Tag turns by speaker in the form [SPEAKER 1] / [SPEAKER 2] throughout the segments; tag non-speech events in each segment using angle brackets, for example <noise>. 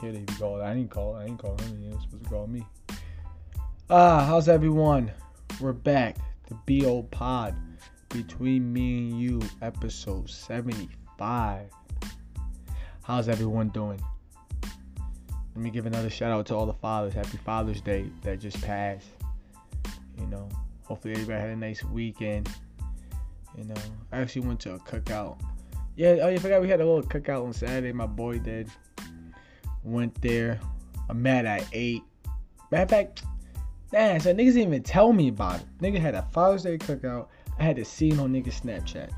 [SPEAKER 1] that he called. I didn't call. I didn't call him. He was supposed to call me. Ah, how's everyone? We're back. The BO Pod between me and you, episode 75. How's everyone doing? Let me give another shout out to all the fathers. Happy Father's Day that just passed. You know, hopefully everybody had a nice weekend. You know, I actually went to a cookout. Yeah, oh, you forgot we had a little cookout on Saturday. My boy did. Went there. I'm mad at 8. Matter of fact, man, so niggas didn't even tell me about it. Nigga had a Father's Day cookout. I had to see it on niggas Snapchat.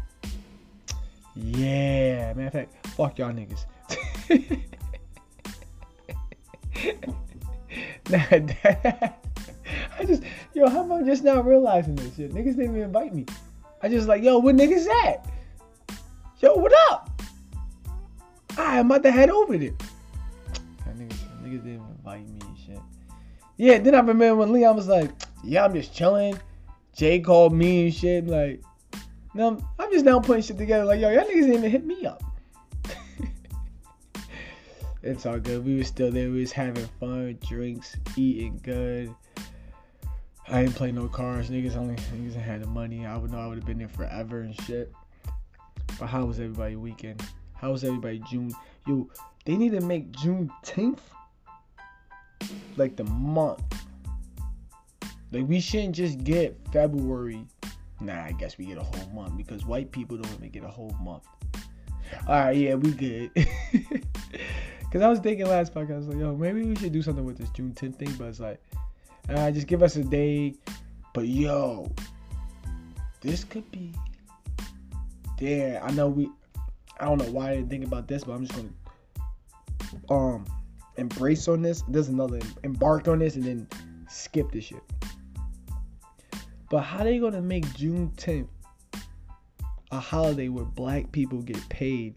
[SPEAKER 1] Yeah, matter of fact, fuck y'all niggas. <laughs> nah, <laughs> I just, yo, how am I just now realizing this shit? Niggas didn't even invite me. I just like, yo, where niggas at? Yo, what up? I'm about to head over there. Niggas, niggas didn't invite me and shit. Yeah, then I remember when Leon was like, yeah, I'm just chilling. Jay called me and shit. Like, no, I'm just now putting shit together. Like, yo, y'all niggas didn't even hit me up. <laughs> it's all good. We were still there. We was having fun, drinks, eating good. I didn't play no cards. Niggas only niggas had the money. I would know I would have been there forever and shit. But how was everybody weekend? How was everybody June? Yo, they need to make Juneteenth like the month. Like we shouldn't just get February. Nah, I guess we get a whole month because white people don't even get a whole month. All right, yeah, we good. <laughs> Cause I was thinking last podcast, I was like, yo, maybe we should do something with this Juneteenth thing, but it's like, uh, just give us a day. But yo, this could be. There, I know we. I don't know why I didn't think about this, but I'm just gonna um embrace on this. There's another embark on this and then skip this shit. But how they gonna make Juneteenth a holiday where black people get paid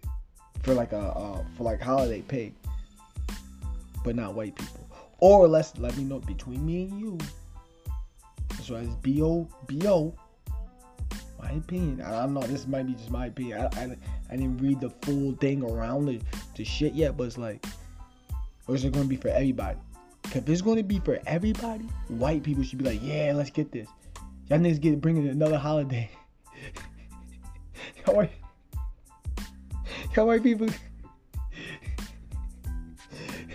[SPEAKER 1] for like a uh, for like holiday pay, but not white people? Or let's let me know between me and you. So as bo bo. My opinion. I don't know. This might be just my opinion. I, I, I didn't read the full thing around the, the shit yet, but it's like, or is it going to be for everybody? If it's going to be for everybody, white people should be like, yeah, let's get this. Y'all niggas get bringing another holiday. <laughs> y'all white, y'all white people. <laughs>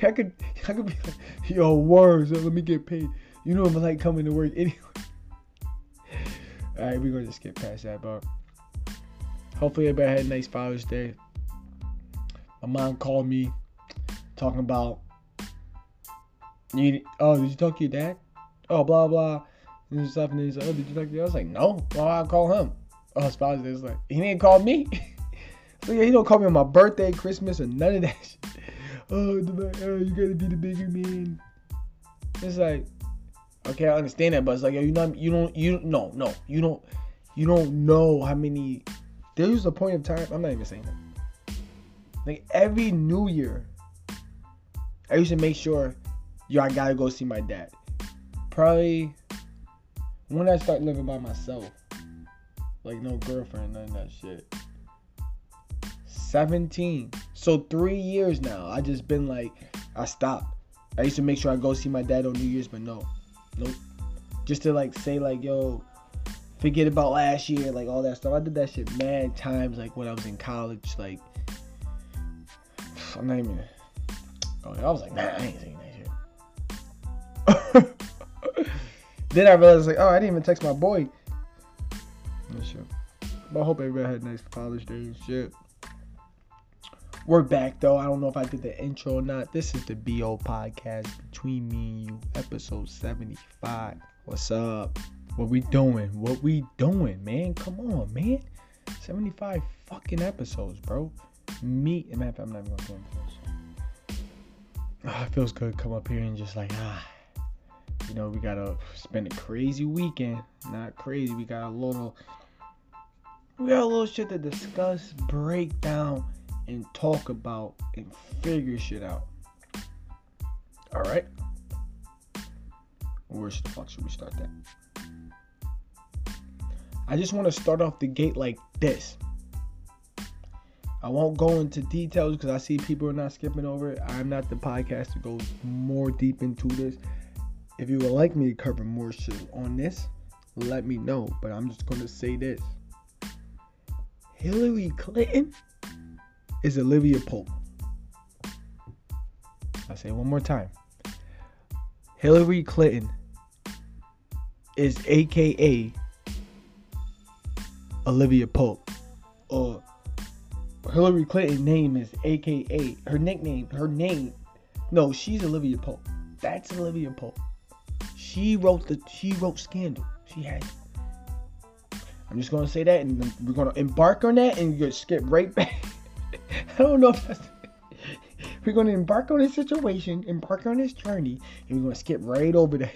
[SPEAKER 1] I could, I could be like, yo, words. Let me get paid. You know I'm like coming to work anyway. All right, we're gonna just get past that, but hopefully everybody had a nice Father's Day. My mom called me talking about. Oh, did you talk to your dad? Oh, blah blah and stuff. And then he's like, "Oh, did you talk to?" Your? dad? I was like, "No. Well, I'll call him?" Oh, his Father's Day. Like he didn't call me. <laughs> so yeah, he don't call me on my birthday, Christmas, or none of that. <laughs> Shit. Oh, oh, you gotta be the bigger man. It's like Okay, I understand that, but it's like yo, you not you don't you no no you don't you don't know how many. There a point of time. I'm not even saying that. Like every New Year, I used to make sure, yo, I gotta go see my dad. Probably when I start living by myself, like no girlfriend, none of that shit. 17. So three years now. I just been like, I stopped. I used to make sure I go see my dad on New Year's, but no. Nope. Just to like say like, yo, forget about last year, like all that stuff. I did that shit mad times, like when I was in college. Like, I'm not even. Oh, I was like, nah, I ain't saying that shit. <laughs> then I realized like, oh, I didn't even text my boy. But I hope everybody had nice Father's Day and shit. We're back though. I don't know if I did the intro or not. This is the BO podcast between me and you, episode 75. What's up? What we doing? What we doing, man? Come on, man. 75 fucking episodes, bro. Me, man, I'm not even gonna this. Oh, it feels good to come up here and just like, ah, you know, we gotta spend a crazy weekend. Not crazy. We got a little, we got a little shit to discuss, break down and talk about and figure shit out. All right. Where the fuck should we start that? I just want to start off the gate like this. I won't go into details because I see people are not skipping over it. I'm not the podcast to go more deep into this. If you would like me to cover more shit on this, let me know. But I'm just gonna say this. Hillary Clinton is Olivia Pope. I'll say one more time. Hillary Clinton is AKA Olivia Pope. Or Hillary Clinton name is AKA her nickname, her name. No, she's Olivia Pope. That's Olivia Pope. She wrote the she wrote Scandal. She had I'm just gonna say that and we're gonna embark on that and you're gonna skip right back. <laughs> <laughs> I don't know if that's <laughs> we're gonna embark on this situation, embark on this journey, and we're gonna skip right over that.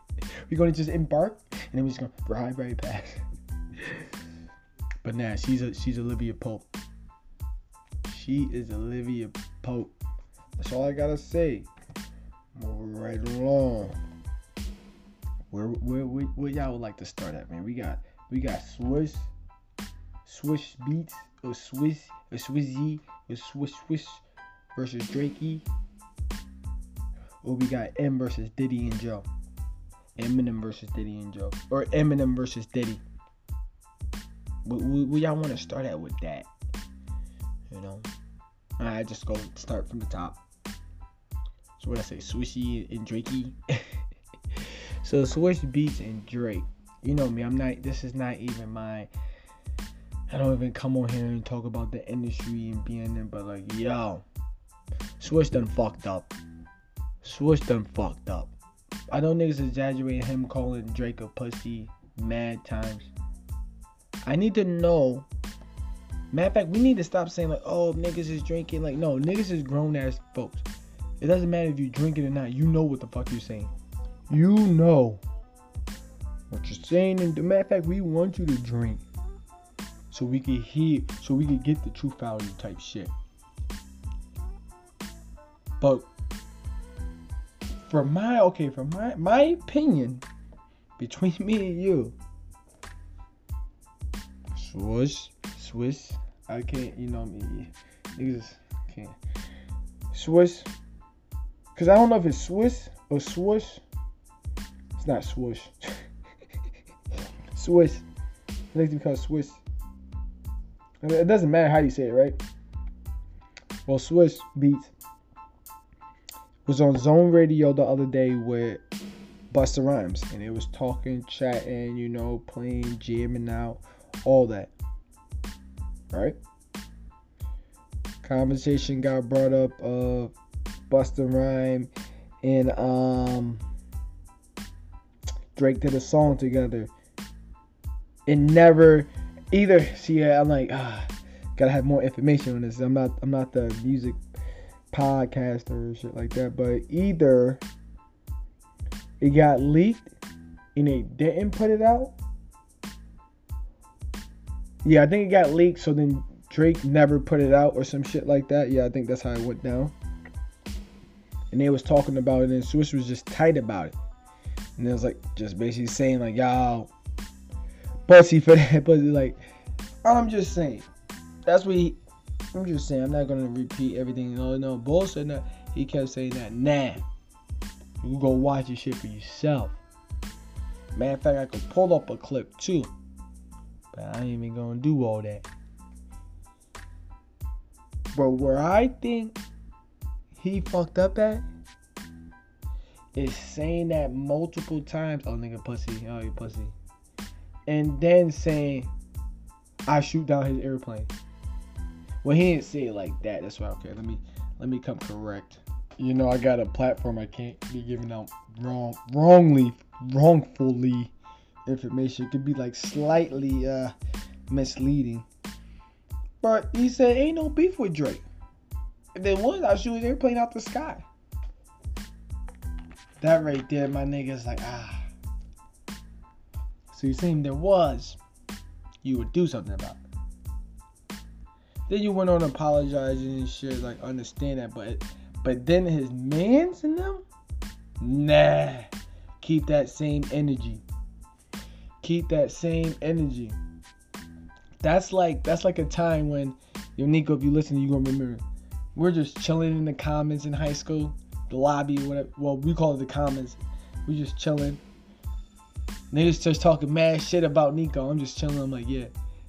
[SPEAKER 1] <laughs> we're gonna just embark and then we're just gonna ride right past. but nah, she's a she's Olivia Pope. She is Olivia Pope. That's all I gotta say. Moving right along. Where where where, where y'all would like to start at, man? We got we got Swizz, Swizz Beatz or Swiss, or Swizzy, or Swiss Swiss versus Drakey. Or we got Em versus Diddy and Joe. Eminem versus Diddy and Joe. Or Eminem versus Diddy. We, we, y'all want to start out with that. You know? I just go start from the top. So what I say, Swishy and Drakey. <laughs> so Swizz Beatz and Drake. You know me, I'm not this is not even my I don't even come on here and talk about the industry and being there, but like, yo, Swizz done fucked up. Swizz done fucked up. I know niggas exaggerating him calling Drake a pussy mad times. I need to know. Matter of fact, we need to stop saying like, oh, niggas is drinking. Like, no, niggas is grown ass folks. It doesn't matter if you drink it or not. You know what the fuck you're saying. You know what you're saying. And the matter of fact, we want you to drink so we can hear, so we can get the true value type shit. But for my okay, for my my opinion, between <laughs> me and you, Swizz, Swizz, I can't, you know me, niggas can't. Swizz, cause I don't know if it's Swiss or Swoosh. It's not Swoosh. Swiss. I think it's called Swiss. It doesn't matter how you say it, right? Well, Swizz Beatz was on Zone Radio the other day with Busta Rhymes, and it was talking, chatting, you know, playing, jamming out, all that. Right? Conversation got brought up of Busta Rhyme and um Drake did a song together. It never either. See, I'm like, ah, gotta have more information on this. I'm not, I'm not the music podcaster or shit like that. But either it got leaked and they didn't put it out. Yeah, I think it got leaked, so then Drake never put it out or some shit like that. Yeah, I think that's how it went down. And they was talking about it, and Swizz was just tight about it. And it was like just basically saying like, y'all pussy for that <laughs> pussy. Like, Oh, I'm just saying. That's what he I'm just saying, I'm not gonna repeat everything. No, no bullshit. No. He kept saying that. Nah, you go watch this shit for yourself. Matter of fact, I could pull up a clip too, but I ain't even gonna do all that. But where I think he fucked up at is saying that multiple times. Oh, nigga, pussy. Oh, you pussy. And then saying, I shoot down his airplane. Well, he didn't say it like that. That's why. Okay, let me let me come correct. You know, I got a platform. I can't be giving out wrong, wrongly, wrongfully information. It could be like slightly uh misleading. But he said, "Ain't no beef with Drake." If there was, I'll shoot his airplane out the sky. That right there, my nigga's like, ah. So you saying there was, you would do something about. Then you went on apologizing and shit, like understand that, but but then his man's in them, nah. Keep that same energy. Keep that same energy. That's like that's like a time when Yo, Nico, if you listen, you gonna remember. We're just chilling in the commons in high school, the lobby, whatever. Well, we call it the commons. We just chilling. Niggas just talking mad shit about Nico. I'm just chilling. I'm like, yeah.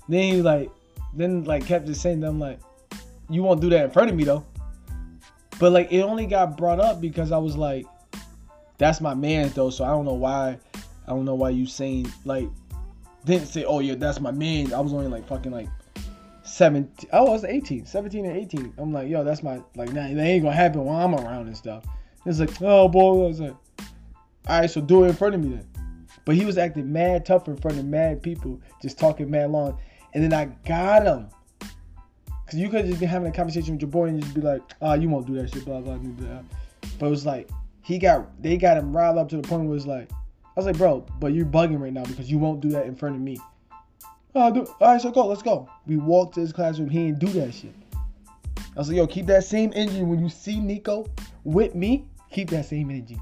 [SPEAKER 1] Then he like, then like kept just saying, I'm like, you won't do that in front of me though. But like, it only got brought up because I was like, that's my man though. So I don't know why. I don't know why you saying like, didn't say, oh yeah, that's my man. I was only like fucking like 17. Oh, I was 18, 17 and 18. I'm like, yo, that's my like, nah, that ain't gonna happen while I'm around and stuff. It's like, oh boy, I was like, all right, so do it in front of me then. But he was acting mad tough in front of mad people, just talking mad long. And then I got him. Cause you could just be having a conversation with your boy and just be like, oh, you won't do that shit, blah, blah, blah, blah. But it was like, he got, they got him riled up to the point where it's like, I was like, bro, but you're bugging right now because you won't do that in front of me. Oh, do, all right, so go, let's go. We walked to his classroom. He didn't do that shit. I was like, yo, keep that same energy when you see Nico with me. Keep that same energy.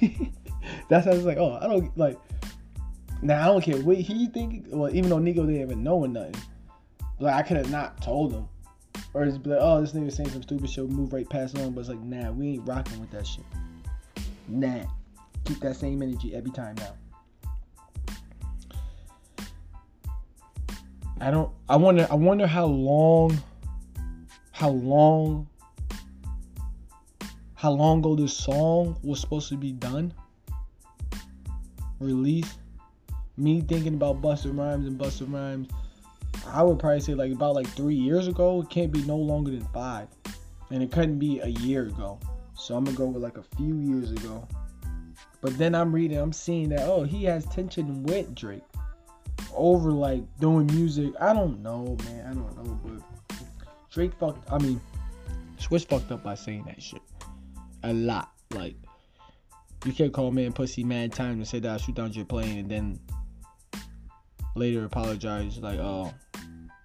[SPEAKER 1] <laughs> <laughs> That's how I was like, oh, I don't like. Now I don't care what he think. Well, even though Nico didn't even know nothing, like I could have not told him, or just be like, oh, this nigga saying some stupid shit, move right past on. But it's like, nah, we ain't rocking with that shit. Nah, keep that same energy every time now. I don't. I wonder. I wonder how long. How long. How long ago this song was supposed to be done? Released. Me thinking about Busta Rhymes and Busta Rhymes. I would probably say like about like three years ago. It can't be no longer than five, and it couldn't be a year ago. So I'm gonna go with like a few years ago. But then I'm reading, I'm seeing that oh he has tension with Drake over like doing music. I don't know, man. I don't know, but Drake fucked. I mean, Swizz fucked up by saying that shit a lot. Like, you can't call man pussy mad time and say that I shoot down your plane and then later apologize like, oh,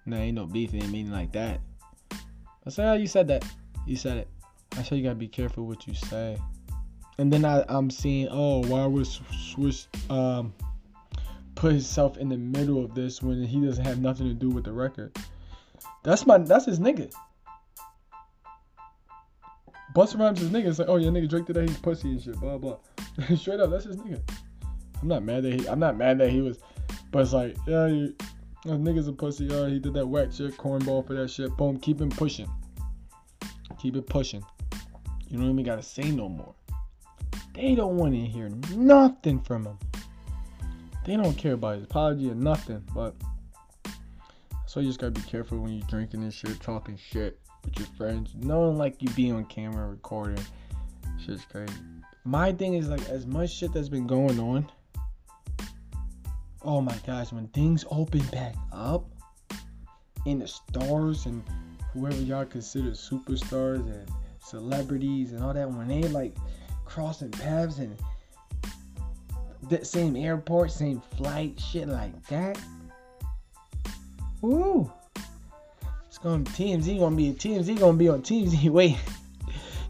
[SPEAKER 1] nah, ain't no beef, didn't mean like that. I how oh, you said that. You said it. I said you gotta be careful what you say. And then I, I'm seeing, oh, why was Swizz um put himself in the middle of this when he doesn't have nothing to do with the record. That's my that's his nigga. Busta Rhymes his nigga. It's like, oh yeah, nigga Drake today he's pussy and shit, blah blah. <laughs> Straight up, that's his nigga. I'm not mad that he I'm not mad that he was but it's like, yeah, you, nigga's a pussy, oh he did that whack shit, cornball for that shit. Boom, keep him pushing. Keep it pushing. You don't even gotta say no more. They don't want to hear nothing from him they don't care about his apology or nothing. But so you just gotta be careful when you're drinking and shit, talking shit with your friends. Knowing like you be on camera recording, shit's crazy. My thing is like as much shit that's been going on. Oh my gosh, when things open back up, in the stars and whoever y'all consider superstars and celebrities and all that, when they like crossing paths and the same airport, same flight, shit like that. Woo! Gonna TMZ gonna be TMZ gonna be on TMZ. <laughs> Wait,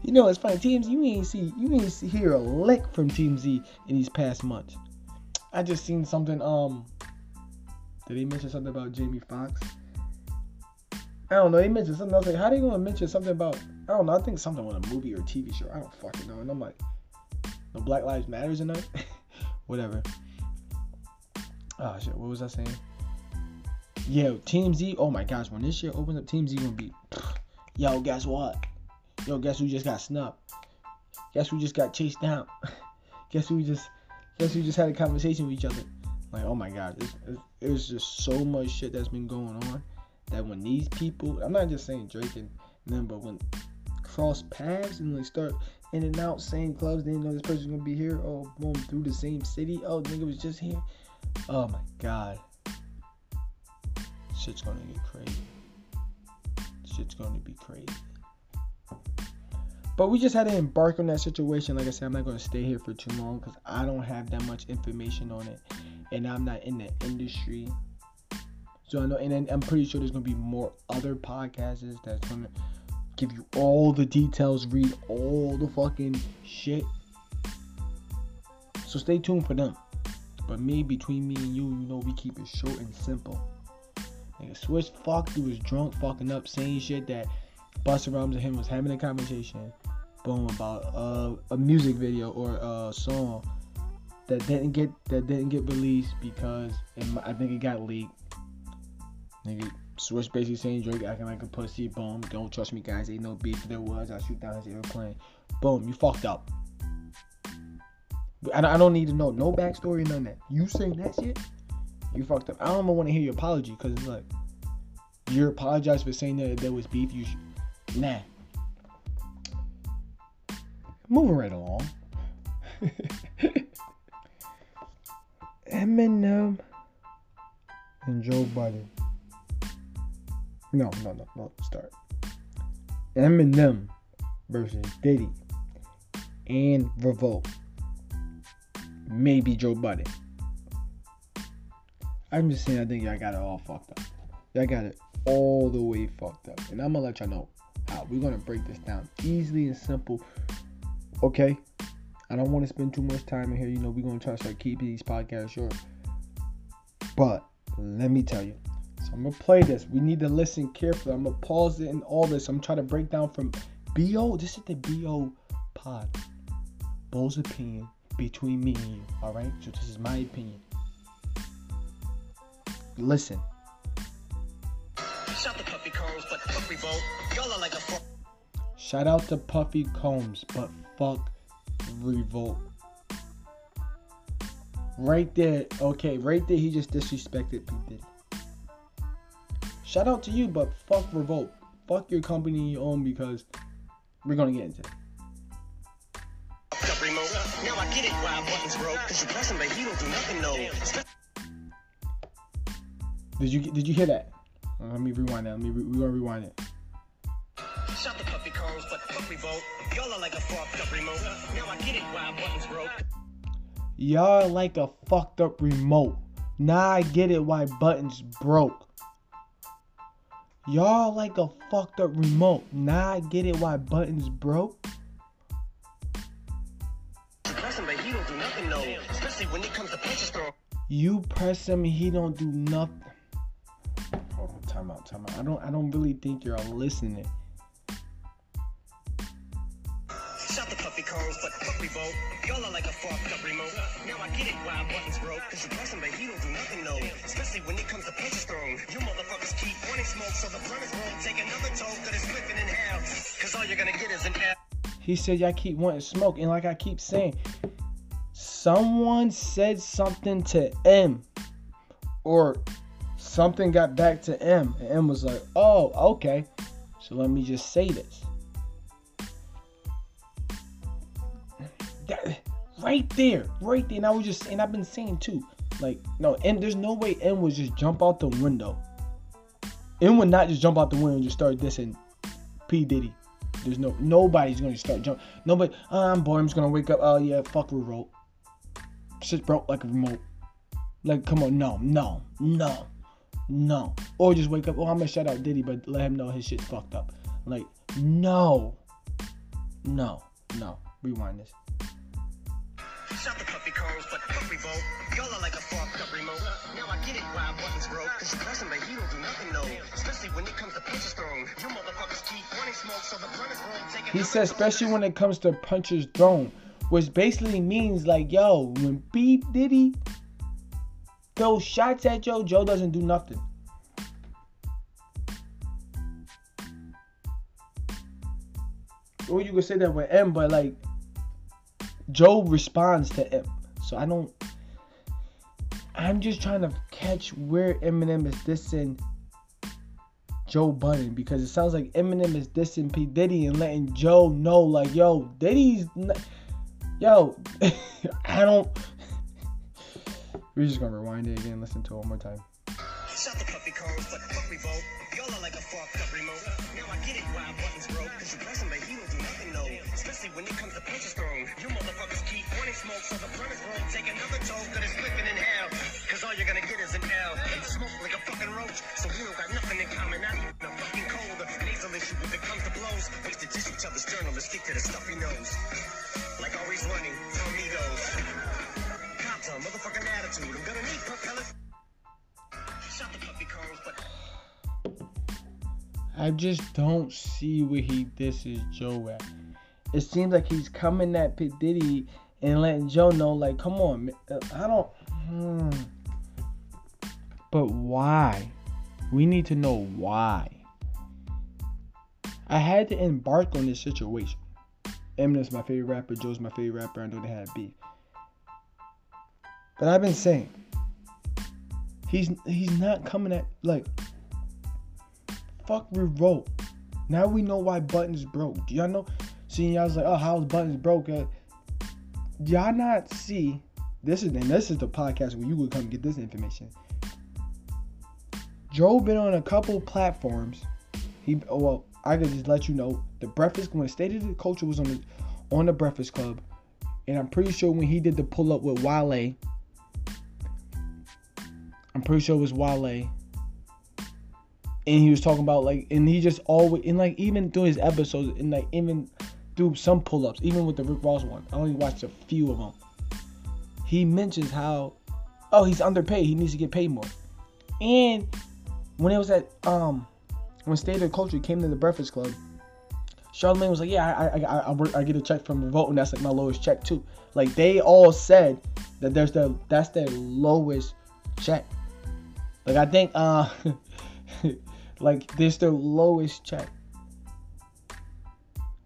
[SPEAKER 1] you know it's funny. TMZ you ain't see you ain't see, hear a lick from TMZ in these past months. I just seen something. Um, did he mention something about Jamie Foxx? I don't know. He mentioned something else. Like, how they gonna mention something about? I don't know. I think something on a movie or TV show. I don't fucking know. And I'm like, no Black Lives Matters that. <laughs> whatever. Oh shit, what was I saying? Yo, TMZ. Oh my gosh, when this shit opens up, TMZ gonna be. Yo, guess what? Yo, guess who just got snubbed? Guess who just got chased down? <laughs> guess who just? Guess who just had a conversation with each other? Like, oh my god, there's just so much shit that's been going on that when these people, I'm not just saying Drake and them, but when cross paths and they start in and out, same clubs. Didn't know this person's gonna be here. Oh, boom, through the same city. Oh, nigga was just here. Oh my god, shit's gonna get crazy. Shit's gonna be crazy. But we just had to embark on that situation. Like I said, I'm not gonna stay here for too long because I don't have that much information on it, and I'm not in the industry. So I know, and I'm pretty sure there's gonna be more other podcasts that's gonna give you all the details, read all the fucking shit. So stay tuned for them. But me, between me and you, you know, we keep it short and simple. Nigga, Swizz fucked. He was drunk, fucking up, saying shit that Busta Rhymes and him was having a conversation. Boom about uh, a music video or a song that didn't get that didn't get released because it, I think it got leaked. Nigga, Swizz basically saying Drake acting like a pussy. Boom, don't trust me, guys. Ain't no beef. There was, I'll shoot down his airplane. Boom, you fucked up. I don't need to know no backstory, none of that. You saying that shit, you fucked up. I don't even want to hear your apology because it's like you apologize for saying that there was beef. You should, nah. Moving right along. <laughs> Eminem and Joe Budden. No, no, no, no. Start. Eminem versus Diddy and Revolt. Maybe Joe Budden. I'm just saying, I think y'all got it all fucked up. Y'all got it all the way fucked up. And I'm gonna let y'all know how. We're gonna break this down easily and simple. Okay? I don't want to spend too much time in here. You know, we're gonna try to start keeping these podcasts short. But let me tell you. So I'm gonna play this. We need to listen carefully. I'm gonna pause it and all this. I'm trying to break down from BO. This is the BO pod. Bo's opinion between me and you. Alright? So this is my opinion. Listen. Shout Combs, but fuck Revolt. Y'all are like. Shout out to Puffy Combs, but fuck Revolt. Right there, okay, right there, he just disrespected P. Diddy. Shout out to you, but fuck Revolt. Fuck your company you own because we're gonna get into it. Now I get it why broke, cause you press him, but he don't do nothing, no. Did you did you hear that? Uh, let me rewind that. Let me re- we gonna rewind it. Shut the Puffy Combs, but fuck revolt. Y'all are like a fucked up remote. Now I get it why Budden's broke. Y'all like a fucked up remote. Now I get it why Budden's broke. Y'all like a fucked up remote. Now I get it why Budden's broke. Press him he don't do nothing. Especially when
[SPEAKER 2] he comes to picture.
[SPEAKER 1] You press him, he don't do nothing. Time out, time out. I don't, I don't really think you're listening. Shut the Puffy Combs, but fuck revolt. Y'all are like a fucked up remote. Now I get it why Budden's broke. Cause you press him, but he don't do nothing, no. Especially when it comes to punches thrown. You motherfuckers keep wanting smoke, so the is rolled. Take another toke that is flipping in hell. Cause all you're gonna get is an F. He said, y'all keep wanting smoke. And like I keep saying, someone said something to Em or something got back to Em and Em was like, "Oh, okay. So let me just say this." That, right there, right there. And I was just and I've been saying too, like, no, and there's no way Em would just jump out the window. Em would not just jump out the window and just start dissing P Diddy. There's no nobody's gonna start jump. Nobody. Oh, I'm bored. I'm just gonna wake up. Oh yeah, fuck revolt shit broke like a remote. Like, come on, no, no, no, no. Or just wake up, oh, I'm gonna shout out Diddy, but let him know his shit's fucked up. Like, no, no, no. Rewind this. Shut the Puffy Combs, but fuck revolt. Y'all are like a fucked up remote. Now I get it why Budden's broke. Cause him, but he don't do nothing, no. Especially when it comes to punches thrown. You motherfuckers keep wanting smoke, so the blunt is rolled. He said, especially when it comes to punches thrown which basically means like, yo, when B Diddy throws shots at Joe, Joe doesn't do nothing. Or you could say that with Em, but like Joe responds to Em. So I don't. I'm just trying to catch where Eminem is dissing Joe Budden because it sounds like Eminem is dissing P Diddy and letting Joe know like, yo, Diddy's. Not, Yo, <laughs> I don't. We're just gonna rewind it again, listen to it one more time. The puppy but vote. Y'all are like a fucked up remote. Now I get it why Budden's broke. Cause you press but he don't do nothing, no. Especially when it comes to punches thrown. You motherfuckers keep wanting smoke, so the is rolled. Take another flipping in hell. Cause all you're gonna get is an L. Smoke like a fucking roach. So we don't got nothing in common. A fucking cold. Nasal issue when it comes to blows. Tissue, tell this journalist, stick to the like always running. On motherfucking attitude. I'm gonna need propellers. Shot the Puffy Combs, but I just don't see where he is Joe at. It seems like he's coming at P Diddy and letting Joe know, like, come on, uh, I don't. Hmm. But why? We need to know why. I had to embark on this situation. Eminem's my favorite rapper. Joe's my favorite rapper. I know they had beef. But I've been saying he's he's not coming at like fuck revolt. Now we know why Budden's broke. Do y'all know? Seeing y'all was like, oh, how's Budden's broke? Uh, y'all not see? This is and this is the podcast where you would come get this information. Joe been on a couple platforms. He well, I could just let you know the Breakfast when State of the Culture was on the on the Breakfast Club, and I'm pretty sure when he did the pull up with Wale, I'm pretty sure it was Wale, and he was talking about like, and he just always and like even through his episodes and like even through some pull ups, even with the Rick Ross one, I only watched a few of them. He mentions how, oh, he's underpaid. He needs to get paid more, and when it was at um when State of Culture came to the Breakfast Club, Charlemagne was like, "Yeah, I I, I, I, work, I get a check from Revolt, and that's like my lowest check too." Like they all said that there's the that's their lowest check. Like I think uh <laughs> like this their lowest check.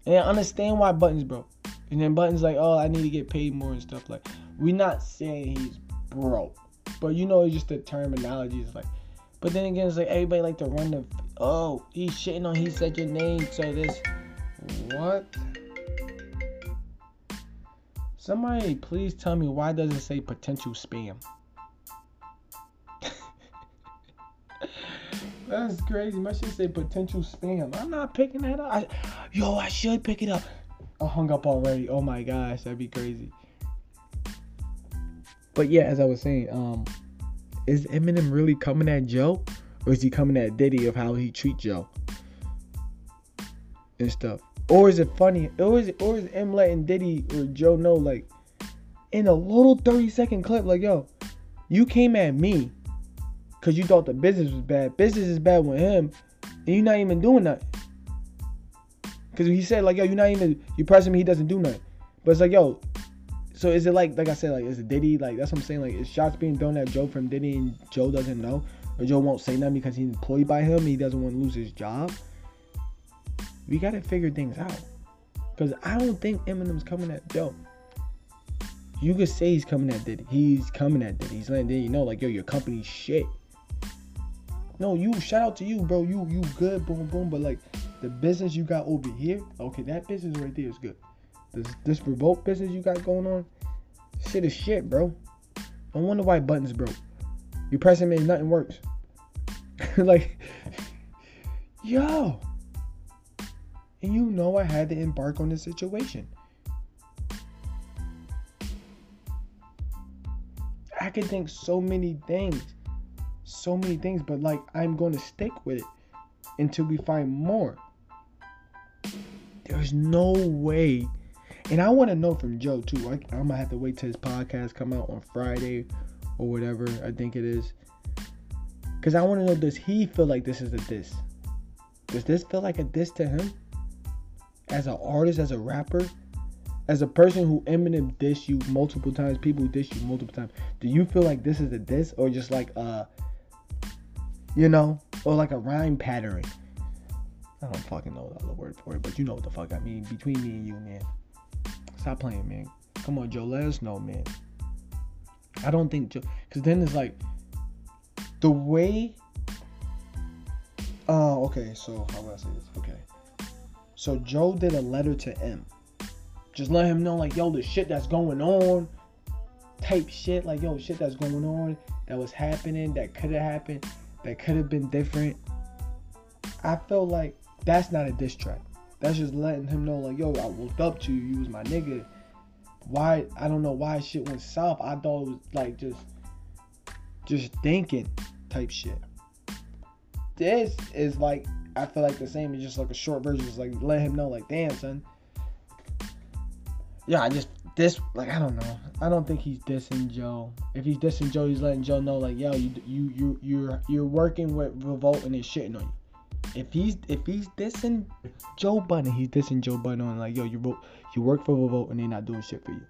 [SPEAKER 1] And I understand why Budden's broke. And then Budden's like, "Oh, I need to get paid more and stuff." Like we're not saying he's broke, but you know, it's just the terminology is like. But then again, it's like everybody like to run the Oh, he's shitting on he said your name, so this. What? Somebody please tell me why does it say potential spam? That's crazy. My shit say potential spam. I'm not picking that up. I, yo, I should pick it up. I hung up already. Oh my gosh, that'd be crazy. But yeah, as I was saying, um, is Eminem really coming at Joe? Or is he coming at Diddy of how he treat Joe? And stuff. Or is it funny? Or is it or is Em letting Diddy or Joe know like in a little 30 second clip, like, yo, you came at me because you thought the business was bad. Business is bad with him, and you're not even doing nothing. Because he said, like, yo, you're not even, you pressing me, he doesn't do nothing. But it's like, yo, so is it like, like I said, like, is it Diddy? Like, that's what I'm saying. Like, is shots being thrown at Joe from Diddy and Joe doesn't know? or Joe won't say nothing because he's employed by him. and He doesn't want to lose his job. We got to figure things out. Because I don't think Eminem's coming at Joe. You could say he's coming at Diddy. He's coming at Diddy. He's letting Diddy know, like, yo, your company's shit. No, you shout out to you, bro. You you good, boom, boom. But like the business you got over here, okay, that business right there is good. This this revolt business you got going on, shit is shit, bro. I wonder why Budden's broke. You press him and nothing works. <laughs> like, yo. And you know I had to embark on this situation. I can think so many things. So many things, but like I'm going to stick with it until we find more. There's no way. And I want to know from Joe too. I, am gonna have to wait till his podcast come out on Friday or whatever I think it is. Cause I want to know does he feel like this is a diss? Does this feel like a diss to him? As an artist, as a rapper, as a person who Eminem diss you multiple times, people who diss you multiple times, do you feel like this is a diss or just like uh you know, or like a rhyme pattern? I don't fucking know the other word for it, but you know what the fuck I mean. Between me and you, man. Stop playing, man. Come on, Joe, let us know, man. I don't think Joe, because then it's like the way. Oh, uh, okay. So how would I say this? Okay. So Joe did a letter to Em. Just let him know, like, yo, the shit that's going on, type shit, like, yo, shit that's going on, that was happening, that could have happened, that could have been different. I felt like that's not a diss track. That's just letting him know, like, yo, I looked up to you. You was my nigga why I don't know why shit went south. I thought it was like just just thinking type shit. This is like I feel like the same. It's just like a short version. It's like let him know, like, damn son. Yeah, I just this like I don't know. I don't think he's dissing Joe. If he's dissing Joe, he's letting Joe know like, yo, you you you you're you're working with Revolt and they're shitting on you. If he's if he's dissing Joe Budden, he's dissing Joe Budden on like, yo, you vote, you work for Revolt and they're not doing shit for you.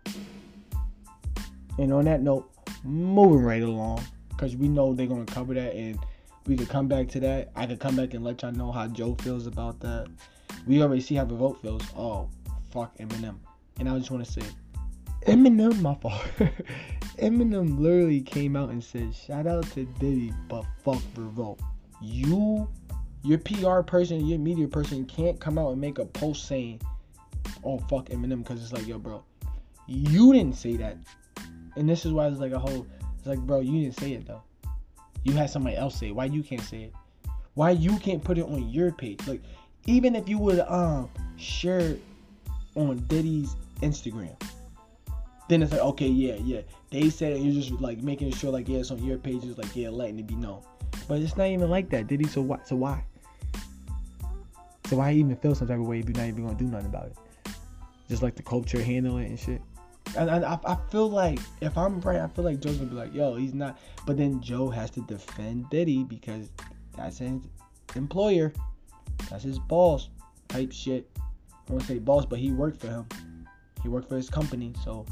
[SPEAKER 1] And on that note, moving right along, because we know they're gonna cover that and we could come back to that. I could come back and let y'all know how Joe feels about that. We already see how Revolt feels. Oh, fuck Eminem. And I just want to say, Eminem, my fault. <laughs> Eminem literally came out and said, shout out to Diddy, but fuck Revolt. You, your PR person, your media person can't come out and make a post saying, oh, fuck Eminem, because it's like, yo, bro, you didn't say that. And this is why it's like a whole, it's like, bro, you didn't say it though. You had somebody else say it. Why you can't say it? Why you can't put it on your page? Like, even if you would um share on Diddy's Instagram, then it's like, okay, yeah, yeah. They said it, you're just like making sure like yeah, it's on your page, it's like yeah, letting it be known. But it's not even like that, did Diddy. So what? So why? So why even feel some type of way if you're not even gonna do nothing about it? Just like the culture handle it and shit. And, and I, I feel like if I'm right, I feel like Joe's gonna be like, yo, he's not. But then Joe has to defend Diddy because that's his employer, that's his boss type shit. I won't say boss, but he worked for him. He worked for his company, so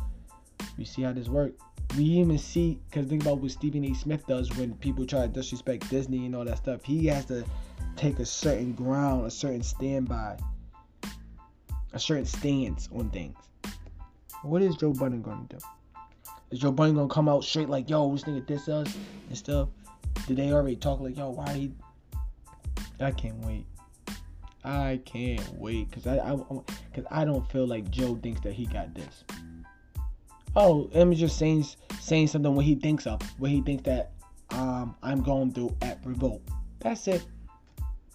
[SPEAKER 1] we see how this works. We even see, cause think about what Stephen A. Smith does when people try to disrespect Disney and all that stuff. He has to take a certain ground, a certain standby, a certain stance on things. What is Joe Budden gonna do? Is Joe Budden gonna come out straight like, yo, this nigga diss us and stuff? Did they already talk like, yo, why he? I can't wait. I can't wait because I, I, cause I don't feel like Joe thinks that he got this. Oh, I'm just saying saying something what he thinks of, what he thinks that um I'm going through at Revolt. That's it.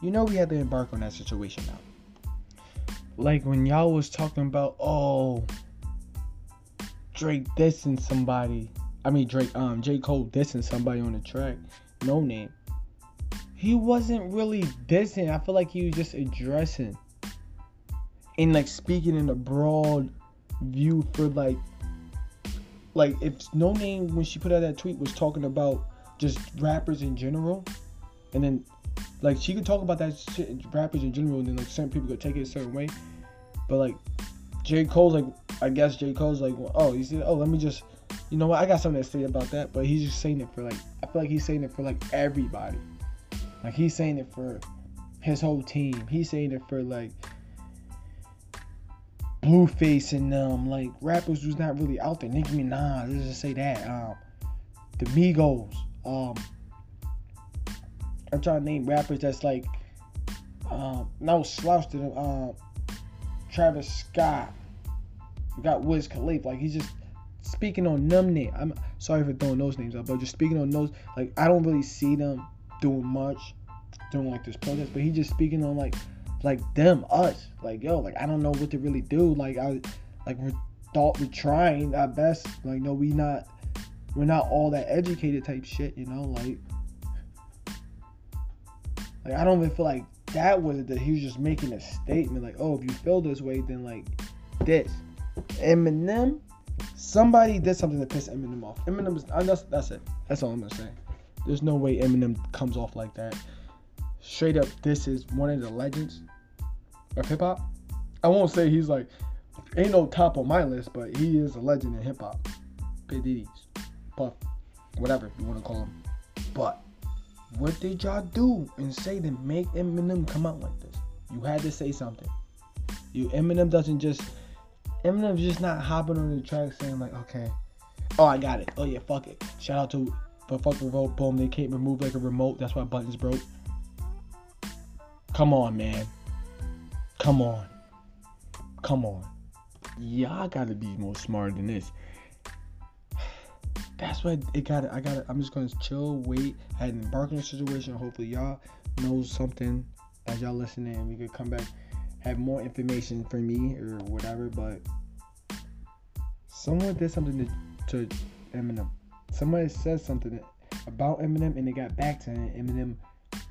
[SPEAKER 1] You know we have to embark on that situation now. Like when y'all was talking about, oh, Drake dissing somebody. I mean Drake, um, J. Cole dissing somebody on the track. No name. He wasn't really dissing. I feel like he was just addressing and like speaking in a broad view for like like if Noname when she put out that tweet was talking about just rappers in general and then like she could talk about that shit rappers in general and then like certain people could take it a certain way but like J. Cole's like I guess J. Cole's like, well, oh, he said, oh, let me just, you know what, I got something to say about that. But he's just saying it for like, I feel like he's saying it for like everybody. Like he's saying it for his whole team. He's saying it for like Blueface and um like rappers who's not really out there. Nicki Minaj, let's just say that. Um, the Migos. Um, I'm trying to name rappers that's like um no slouch to them. Um, Travis Scott. We got Wiz Khalifa. Like he's just speaking on them name. I'm sorry for throwing those names out, but just speaking on those, like I don't really see them doing much doing like this protest, but he just speaking on like like them, us. Like yo, like I don't know what to really do. Like I like we're thought we're trying our best. Like no, we not we're not all that educated type shit, you know, like like I don't even feel like that was it that he was just making a statement like, oh, if you feel this way, then like this. Eminem, somebody did something to piss Eminem off. Eminem is that's that's it. That's all I'm gonna say. There's no way Eminem comes off like that. Straight up, this is one of the legends of hip hop. I won't say he's like ain't no top on my list, but he is a legend in hip hop. Big Diddy's, Puff, whatever you want to call him. But what did y'all do and say to make Eminem come out like this? You had to say something. You Eminem doesn't just Eminem's just not hopping on the track saying like, okay, oh I got it. Oh yeah, fuck it. Shout out to but fuck remote. Boom, they can't remove like a remote. That's why Budden's broke. Come on, man. Come on. Come on. Y'all gotta be more smart than this. That's what it got. I got. I'm just gonna chill, wait, had an embarking situation. Hopefully, y'all know something as y'all listening, and we could come back have more information for me or whatever, but someone did something to, to Eminem. Somebody said something about Eminem and they got back to him.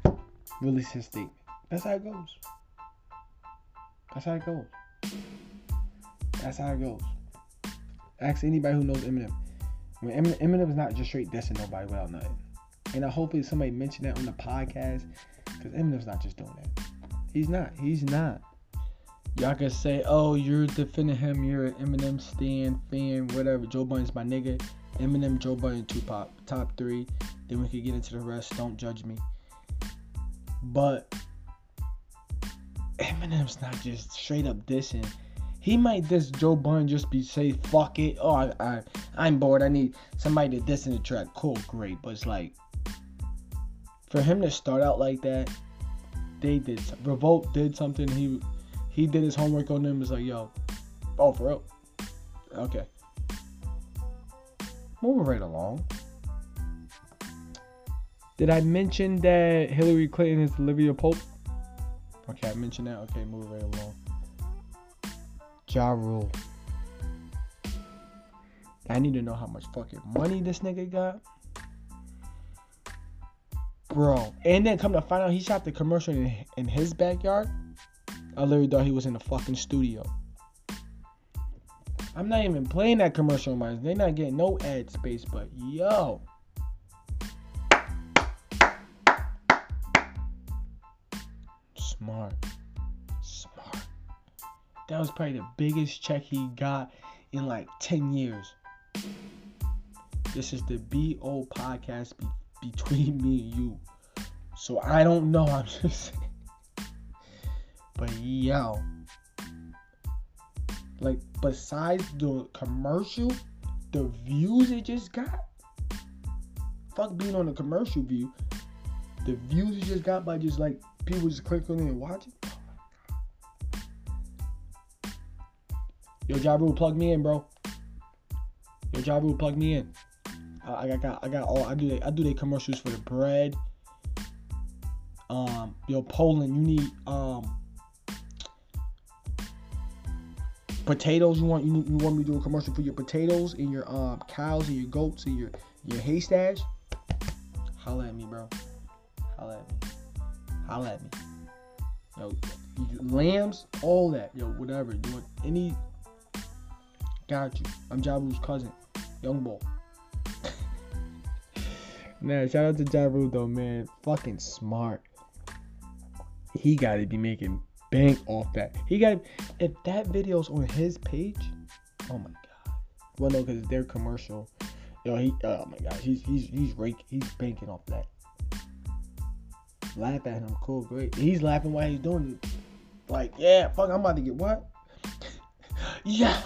[SPEAKER 1] Eminem released his statement. That's how it goes. That's how it goes. That's how it goes. Ask anybody who knows Eminem. When Eminem, Eminem is not just straight dissing nobody without nothing. And I hopefully somebody mentioned that on the podcast Because Eminem's not just doing that. He's not. He's not. Y'all can say, oh, you're defending him. You're an Eminem stan, fan, whatever. Joe Budden's my nigga. Eminem, Joe Budden, Tupac, top three. Then we could get into the rest. Don't judge me. But Eminem's not just straight up dissing. He might diss Joe Budden just be say fuck it. Oh, I, I I'm bored. I need somebody to diss in the track. Cool, great. But it's like for him to start out like that, they did Revolt did something. He he did his homework on them. It's like yo, oh for real. Okay. Moving right along. Did I mention that Hillary Clinton is Olivia Pope? Okay, I mentioned that. Okay, move right along. Ja Rule. I need to know how much fucking money this nigga got. Bro. And then come to find out he shot the commercial in, in his backyard. I literally thought he was in the fucking studio. I'm not even playing that commercial mine. They're not getting no ad space, but yo. Smart. Smart. That was probably the biggest check he got in like 10 years. This is the BO podcast be- between me and you. So I don't know. I'm just saying. But yo. Like, besides the commercial, the views it just got. Fuck being on the commercial view. The views it just got by just like people just click on it and watch it. Yo, Ja Rule, plug me in, bro. Yo, Ja Rule, plug me in. I, I got, I got all. I do, they, I do the commercials for the bread. Um, yo, Poland, you need um potatoes. You want you, you want me to do a commercial for your potatoes and your um cows and your goats and your your hay stash? Holla at me, bro. Holla at me. Holla at me. Yo, lambs, all that. Yo, whatever. You want any Got you. I'm Jabu's cousin, Young Bull. <laughs> nah, shout out to Jabu though, man. Fucking smart. He got to be making bank off that. He got if that video's on his page. Oh my god. Well, no, because their commercial. Yo, he. Oh my god. He's he's he's rake. He's banking off that. Laugh at him. Cool, great. He's laughing while he's doing it. Like, yeah, fuck. I'm about to get what? <laughs> yeah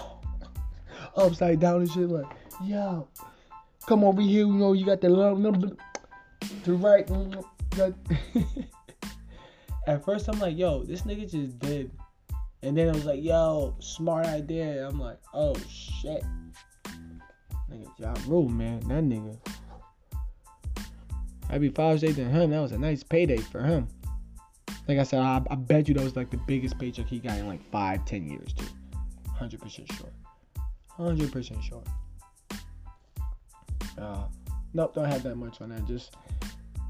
[SPEAKER 1] upside down and shit. Like, yo, come over here. You know, you got the little number to right. <laughs> At first, I'm like, yo, this nigga just did. And then I was like, yo, smart idea. I'm like, oh shit. Nigga, Ja Rule, man. That nigga. Happy Father's Day to him. That was a nice payday for him. Like I said, I, I bet you that was like the biggest paycheck he got in like five, ten years, too. 100% sure. 100% sure. Uh, nope, don't have that much on that. Just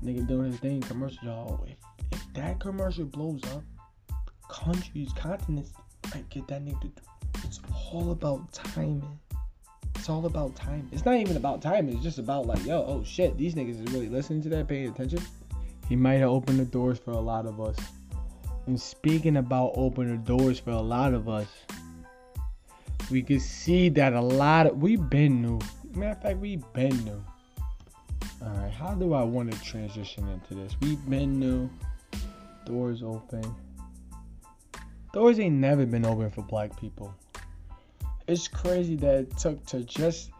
[SPEAKER 1] nigga doing his thing, commercial. Y'all, if, if that commercial blows up, countries, continents might get that nigga to do. It's all about timing. It's all about time. It's not even about time. It's just about like, yo, oh shit, these niggas is really listening to that, paying attention. He might have opened the doors for a lot of us. And speaking about opening the doors for a lot of us, we can see that a lot of we been new. Matter of fact, we been new. All right, how do I want to transition into this? We've been new. Doors open. Doors ain't never been open for black people. It's crazy that it took to just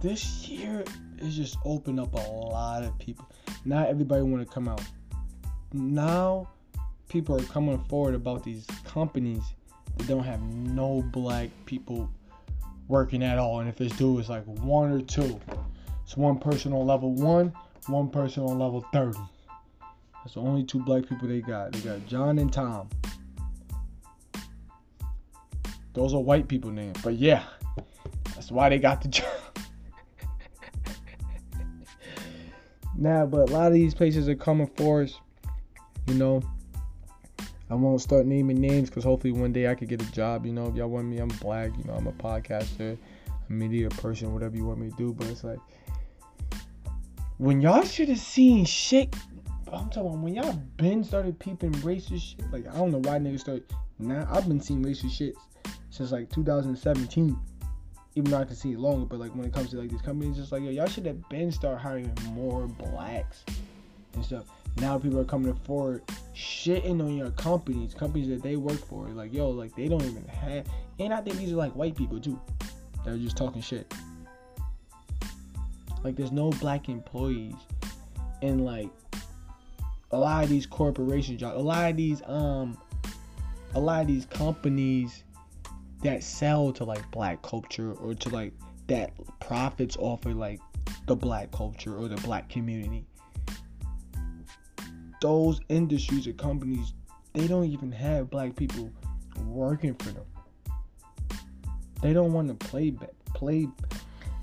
[SPEAKER 1] this year is just opened up a lot of people. Not everybody want to come out. Now people are coming forward about these companies that don't have no black people working at all. And if it's do, it's like one or two. It's one person on level one, one person on level 30. That's the only two black people they got. They got John and Tom. Those are white people names. But yeah, that's why they got the job. nah, but a lot of these places are coming for us. You know, I won't start naming names because hopefully one day I could get a job. You know, if y'all want me, I'm black. You know, I'm a podcaster, a media person, whatever you want me to do. But it's like when y'all should have seen shit. I'm talking when y'all been started peeping racist shit. Like I don't know why niggas started. Now I've been seeing racist shit since like 2017. Even though I can see it longer, but like when it comes to like these companies, just like yo, y'all should have been start hiring more blacks and stuff. Now people are coming forward, shitting on your companies, companies that they work for. Like yo, like they don't even have. And I think these are like white people too. They're just talking shit. Like there's no black employees, in like a lot of these corporations, a lot of these um, a lot of these companies that sell to like black culture or to like that profits off of like the black culture or the black community. Those industries or companies, they don't even have black people working for them. They don't want to play play.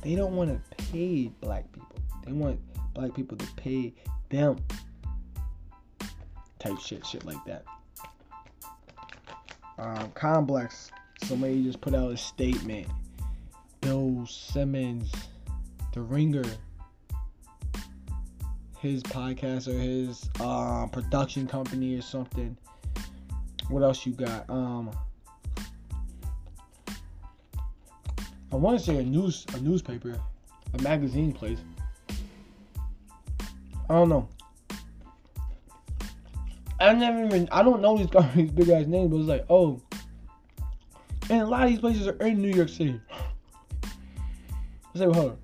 [SPEAKER 1] They don't want to pay black people. They want black people to pay them. Type shit, shit like that. Um, Complex somebody just put out a statement. Bill Simmons, The Ringer, his podcast or his uh, production company or something. What else you got? Um, I want to say a news a newspaper, a magazine place. I don't know. I never even I don't know these guys <laughs> big ass names, but it's like oh and a lot of these places are in New York City. I say, well, hold on.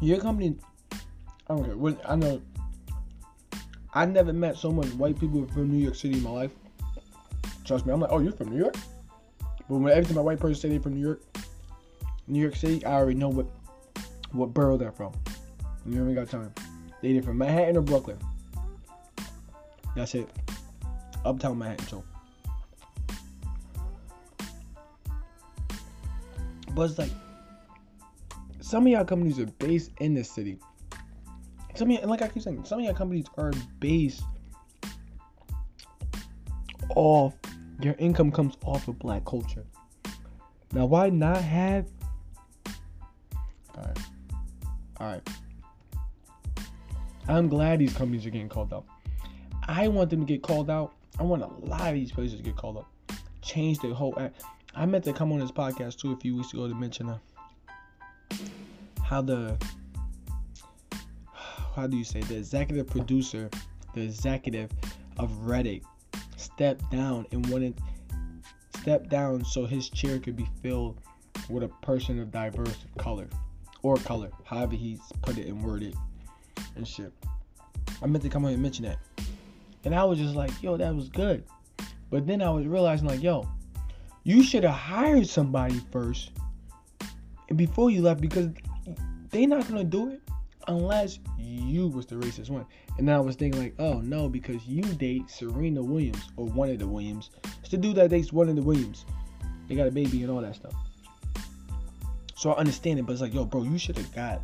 [SPEAKER 1] Your company, I don't care. When, I know, I never met so much white people from New York City in my life. Trust me, I'm like, oh, you're from New York? But when every time a white person say they're from New York, New York City, I already know what what borough they're from. You ain't got time. They either from Manhattan or Brooklyn. That's it. Uptown Manhattan. So But it's like some of y'all companies are based in the city. Some of y'all, like I keep saying, some of y'all companies are based off your income comes off of black culture. Now, why not have? All right, all right. I'm glad these companies are getting called out. I want them to get called out. I want a lot of these places to get called out. Change the whole act. I meant to come on this podcast too a few weeks ago to mention uh, how the <sighs> how do you say the executive producer, the executive of Reddit stepped down and wanted stepped down so his chair could be filled with a person of diverse color or color, however he's put it and worded and shit. I meant to come on and mention that. And I was just like, yo, that was good. But then I was realizing like, yo, you should have hired somebody first and before you left because they're not gonna do it unless you was the racist one. And I was thinking like, oh no, because you date Serena Williams or one of the Williams. It's the dude that dates one of the Williams. They got a baby and all that stuff. So I understand it, but it's like, yo, bro, you should have got,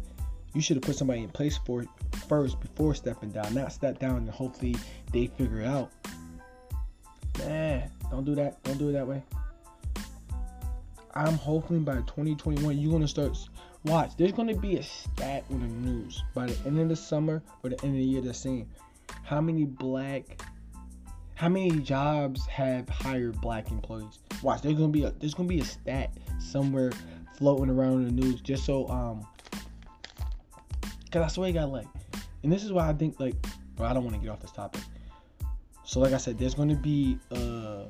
[SPEAKER 1] you should have put somebody in place for it first before stepping down, not step down and hopefully they figure it out. Nah, don't do that. Don't do it that way. I'm hoping by 2021 you're gonna start. Watch, there's gonna be a stat on the news by the end of the summer or the end of the year that's saying how many black, how many jobs have hired black employees. Watch, there's gonna be a there's gonna be a stat somewhere floating around in the news just so um, cause I swear you got like, and this is why I think like, I don't want to get off this topic. So like I said, there's gonna be uh,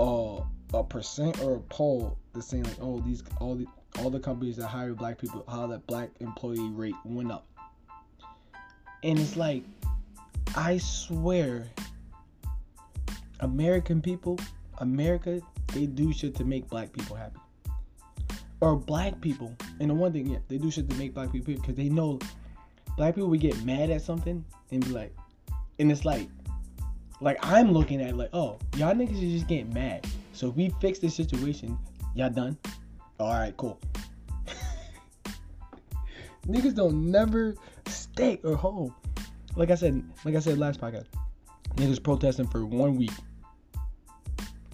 [SPEAKER 1] a percent or a poll that's saying like, oh, these all the all the companies that hire black people, how that black employee rate went up. And it's like, I swear, American people, America, they do shit to make black people happy. Or black people, and the one thing, yeah, they do shit to make black people because they know black people would get mad at something and be like, and it's like, like I'm looking at like, oh, y'all niggas is just getting mad. So if we fix this situation, y'all done? All right, cool. <laughs> Niggas don't never stay or hold. Like I said, like I said last podcast, niggas protesting for one week,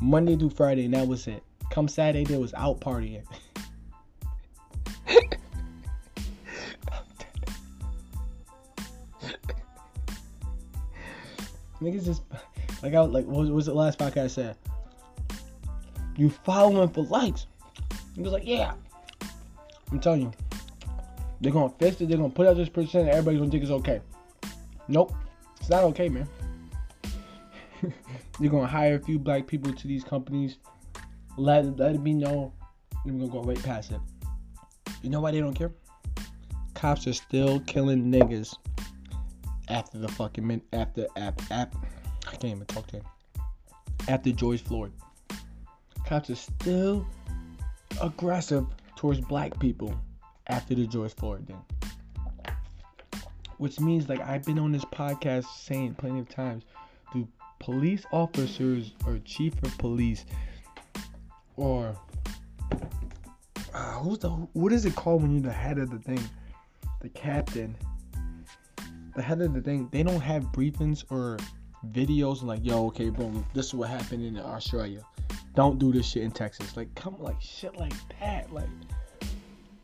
[SPEAKER 1] Monday through Friday, and that was it. Come Saturday, they was out partying. <laughs> Niggas just like I like what was the last podcast I said? You following for likes. He was like, yeah. I'm telling you, they're gonna fix it. They're gonna put out this percent. And everybody's gonna think it's okay. Nope, it's not okay, man. <laughs> You're gonna hire a few black people to these companies. Let let it be known. I'm gonna go right past it. You know why they don't care? Cops are still killing niggas after the fucking min after app app. I can't even talk to him. After George Floyd, cops are still aggressive towards black people after the George Floyd thing. Which means, like I've been on this podcast saying plenty of times, do police officers or chief of police or uh, who's the what is it called when you're the head of the thing, the captain, the head of the thing. They don't have briefings or videos like, yo, okay, boom, this is what happened in Australia. Don't do this shit in Texas. Like, come like shit like that. Like,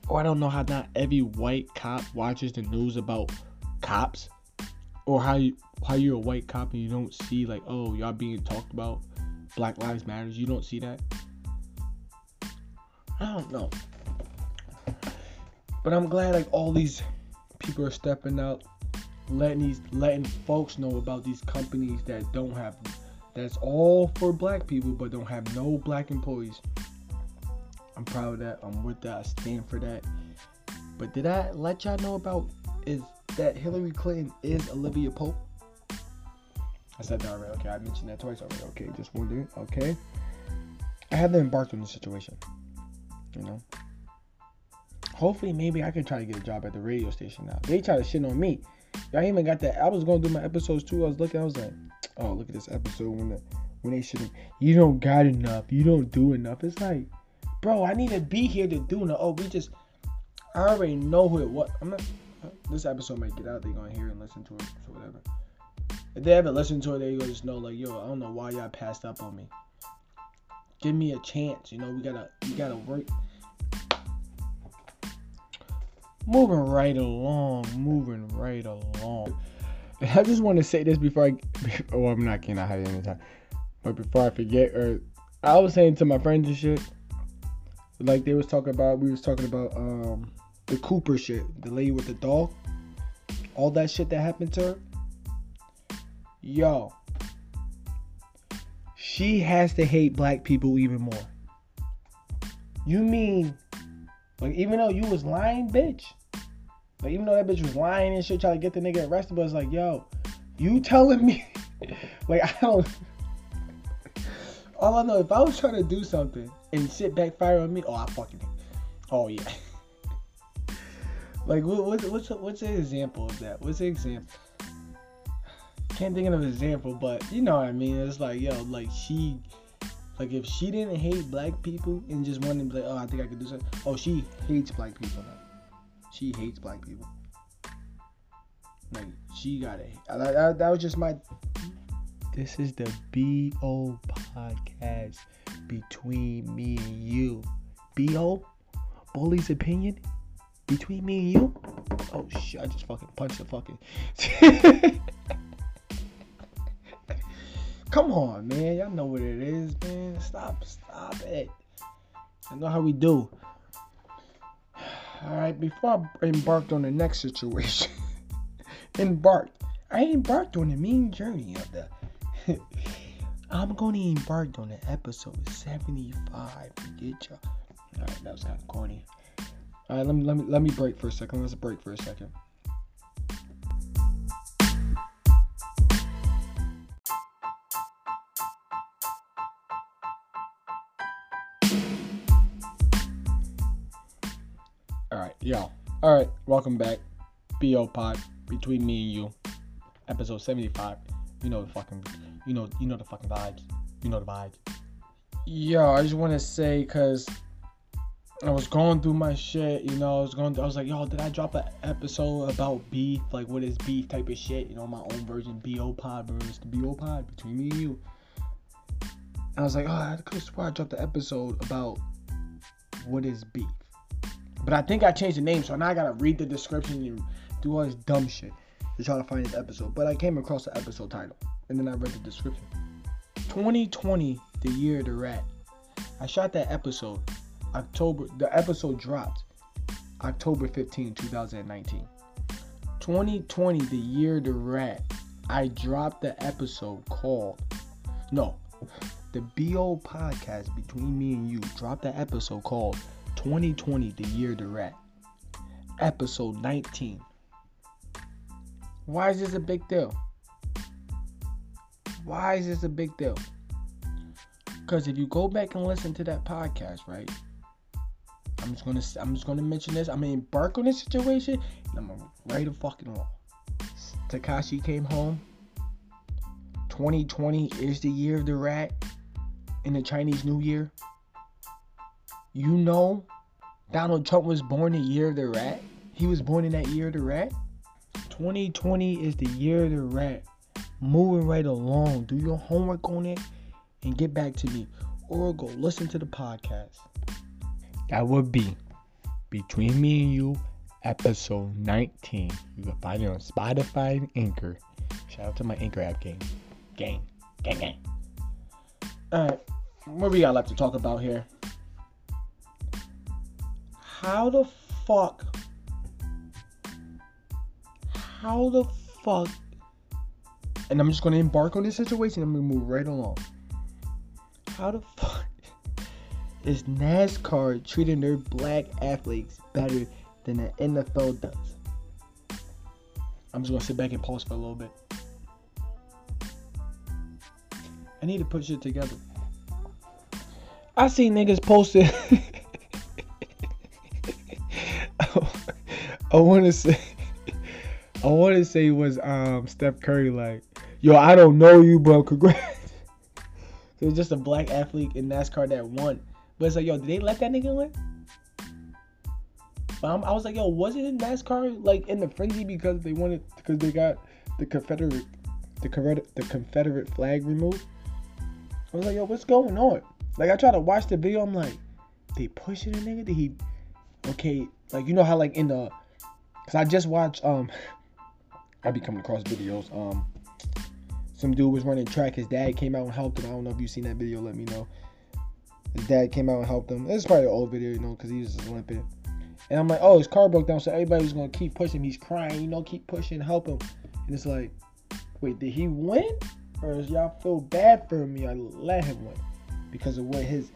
[SPEAKER 1] or I don't know how not every white cop watches the news about cops, or how you how you're a white cop and you don't see like, oh, y'all being talked about, Black Lives Matters. You don't see that. I don't know. But I'm glad like all these people are stepping out, letting these letting folks know about these companies that don't have that's all for black people but don't have no black employees. I'm proud of that. I'm with that. I stand for that. But did I let y'all know about is that Hillary Clinton is Olivia Pope? I said that already. Okay, I mentioned that twice already. Okay, just wondering. Okay. I haven't embarked on the situation. You know. Hopefully, maybe I can try to get a job at the radio station now. They try to shit on me. Y'all even got that. I was going to do my episodes too. I was looking. I was like, oh, look at this episode when the when they should. You don't got enough. You don't do enough. It's like, bro, I need to be here to do enough. Oh, we just. I already know who it was. I'm not. Uh, this episode might get out. They're gonna hear and listen to it, or whatever. If they haven't listened to it, they gonna just know like, yo, I don't know why y'all passed up on me. Give me a chance. You know, we gotta, we gotta work. Moving right along, moving right along. I just want to say this before I. <laughs> Oh, I'm not out of any time. But before I forget, or I was saying to my friends and shit, like they was talking about, we was talking about um the Cooper shit, the lady with the dog, all that shit that happened to her. Yo, she has to hate black people even more. You mean, like, even though you was lying, bitch. Like, even though that bitch was lying and shit, trying to get the nigga arrested, but it's like, yo, you telling me, <laughs> like, I don't. All I know, if I was trying to do something and shit backfire on me, oh, I fucking, oh yeah. <laughs> like, what, what, what's what's an example of that? What's an example? Can't think of an example, but you know what I mean. It's like, yo, like she, like if she didn't hate black people and just wanted to be like, oh, I think I could do something. Oh, she hates black people now. She hates black people. Like she got it. That, that was just my. This is the BO podcast between me and you. BO, Bully's opinion between me and you. Oh shit! I just fucking punched the fucking. <laughs> <laughs> Come on, man. Y'all know what it is, man. Stop, stop it. I know how we do. All right, before I embarked on the next situation, <laughs> embarked. I embarked on the mean journey of the. <laughs> I'm going to embark on the episode 75 to get y'all. All right, that was kind of corny. All right, let me let me let me break for a second. Let's break for a second. Yo. All right, welcome back. BO Pod between me and you, episode 75. You know the fucking, you know, you know the fucking vibes. You know the vibes. Yo, I just want to say, cause I was going through my shit, you know, I was going, I was like, yo, did I drop an episode about beef? Like, what is beef type of shit? You know, my own version, BO Pod versus the BO Pod between me and you. And I was like, oh, I could swear I dropped the episode about what is beef. But I think I changed the name, so now I gotta read the description and do all this dumb shit to try to find this episode. But I came across the episode title, and and then I read the description. 2020, the year of the rat. I shot that episode. October. The episode dropped October 15, 2019. 2020, the year of the rat. I dropped the episode called No. The BO podcast between me and you dropped the episode called 2020, the year of the rat. Episode 19. Why is this a big deal? Why is this a big deal? Because if you go back and listen to that podcast, right? I'm just gonna I'm just gonna mention this. I'm gonna embark on this situation I'm gonna write a fucking law. Tekashi came home. 2020 is the year of the rat in the Chinese New Year. You know Donald Trump was born the year of the rat. He was born in that year of the rat. 2020 is the year of the rat. Moving right along. Do your homework on it and get back to me. Or go listen to the podcast. That would be Between Me and You, episode 19. You can find it on Spotify and Anchor. Shout out to my Anchor app gang. Gang. Gang, gang. Alright, what we got left to talk about here? How the fuck how the fuck and I'm just gonna embark on this situation, I'm gonna move right along. How the fuck is NASCAR treating their black athletes better than the NFL does? I'm just gonna sit back and pause for a little bit. I need to put shit together. I see niggas posted. <laughs> I want to say. <laughs> I want to say was um Steph Curry like, yo, I don't know you, bro. Congrats. <laughs> it was just a black athlete in NASCAR that won. But it's like, yo, did they let that nigga win? But I'm, I was like, yo, was it in NASCAR like in the frenzy because they wanted because they got the Confederate the Confederate the Confederate flag removed? I was like, yo, what's going on? Like I tried to watch the video, I'm like, they pushing a nigga? Did he okay, like you know how like in the cause I just watched um I be coming across videos. Um, some dude was running track. His dad came out and helped him. I don't know if you've seen that video. Let me know. His dad came out and helped him. It's probably an old video, you know, because he was just limping. And I'm like, oh, his car broke down, so everybody was gonna keep pushing. He's crying, you know, keep pushing, help him. And it's like, wait, did he win, or is y'all feel bad for me? I let him win because of what his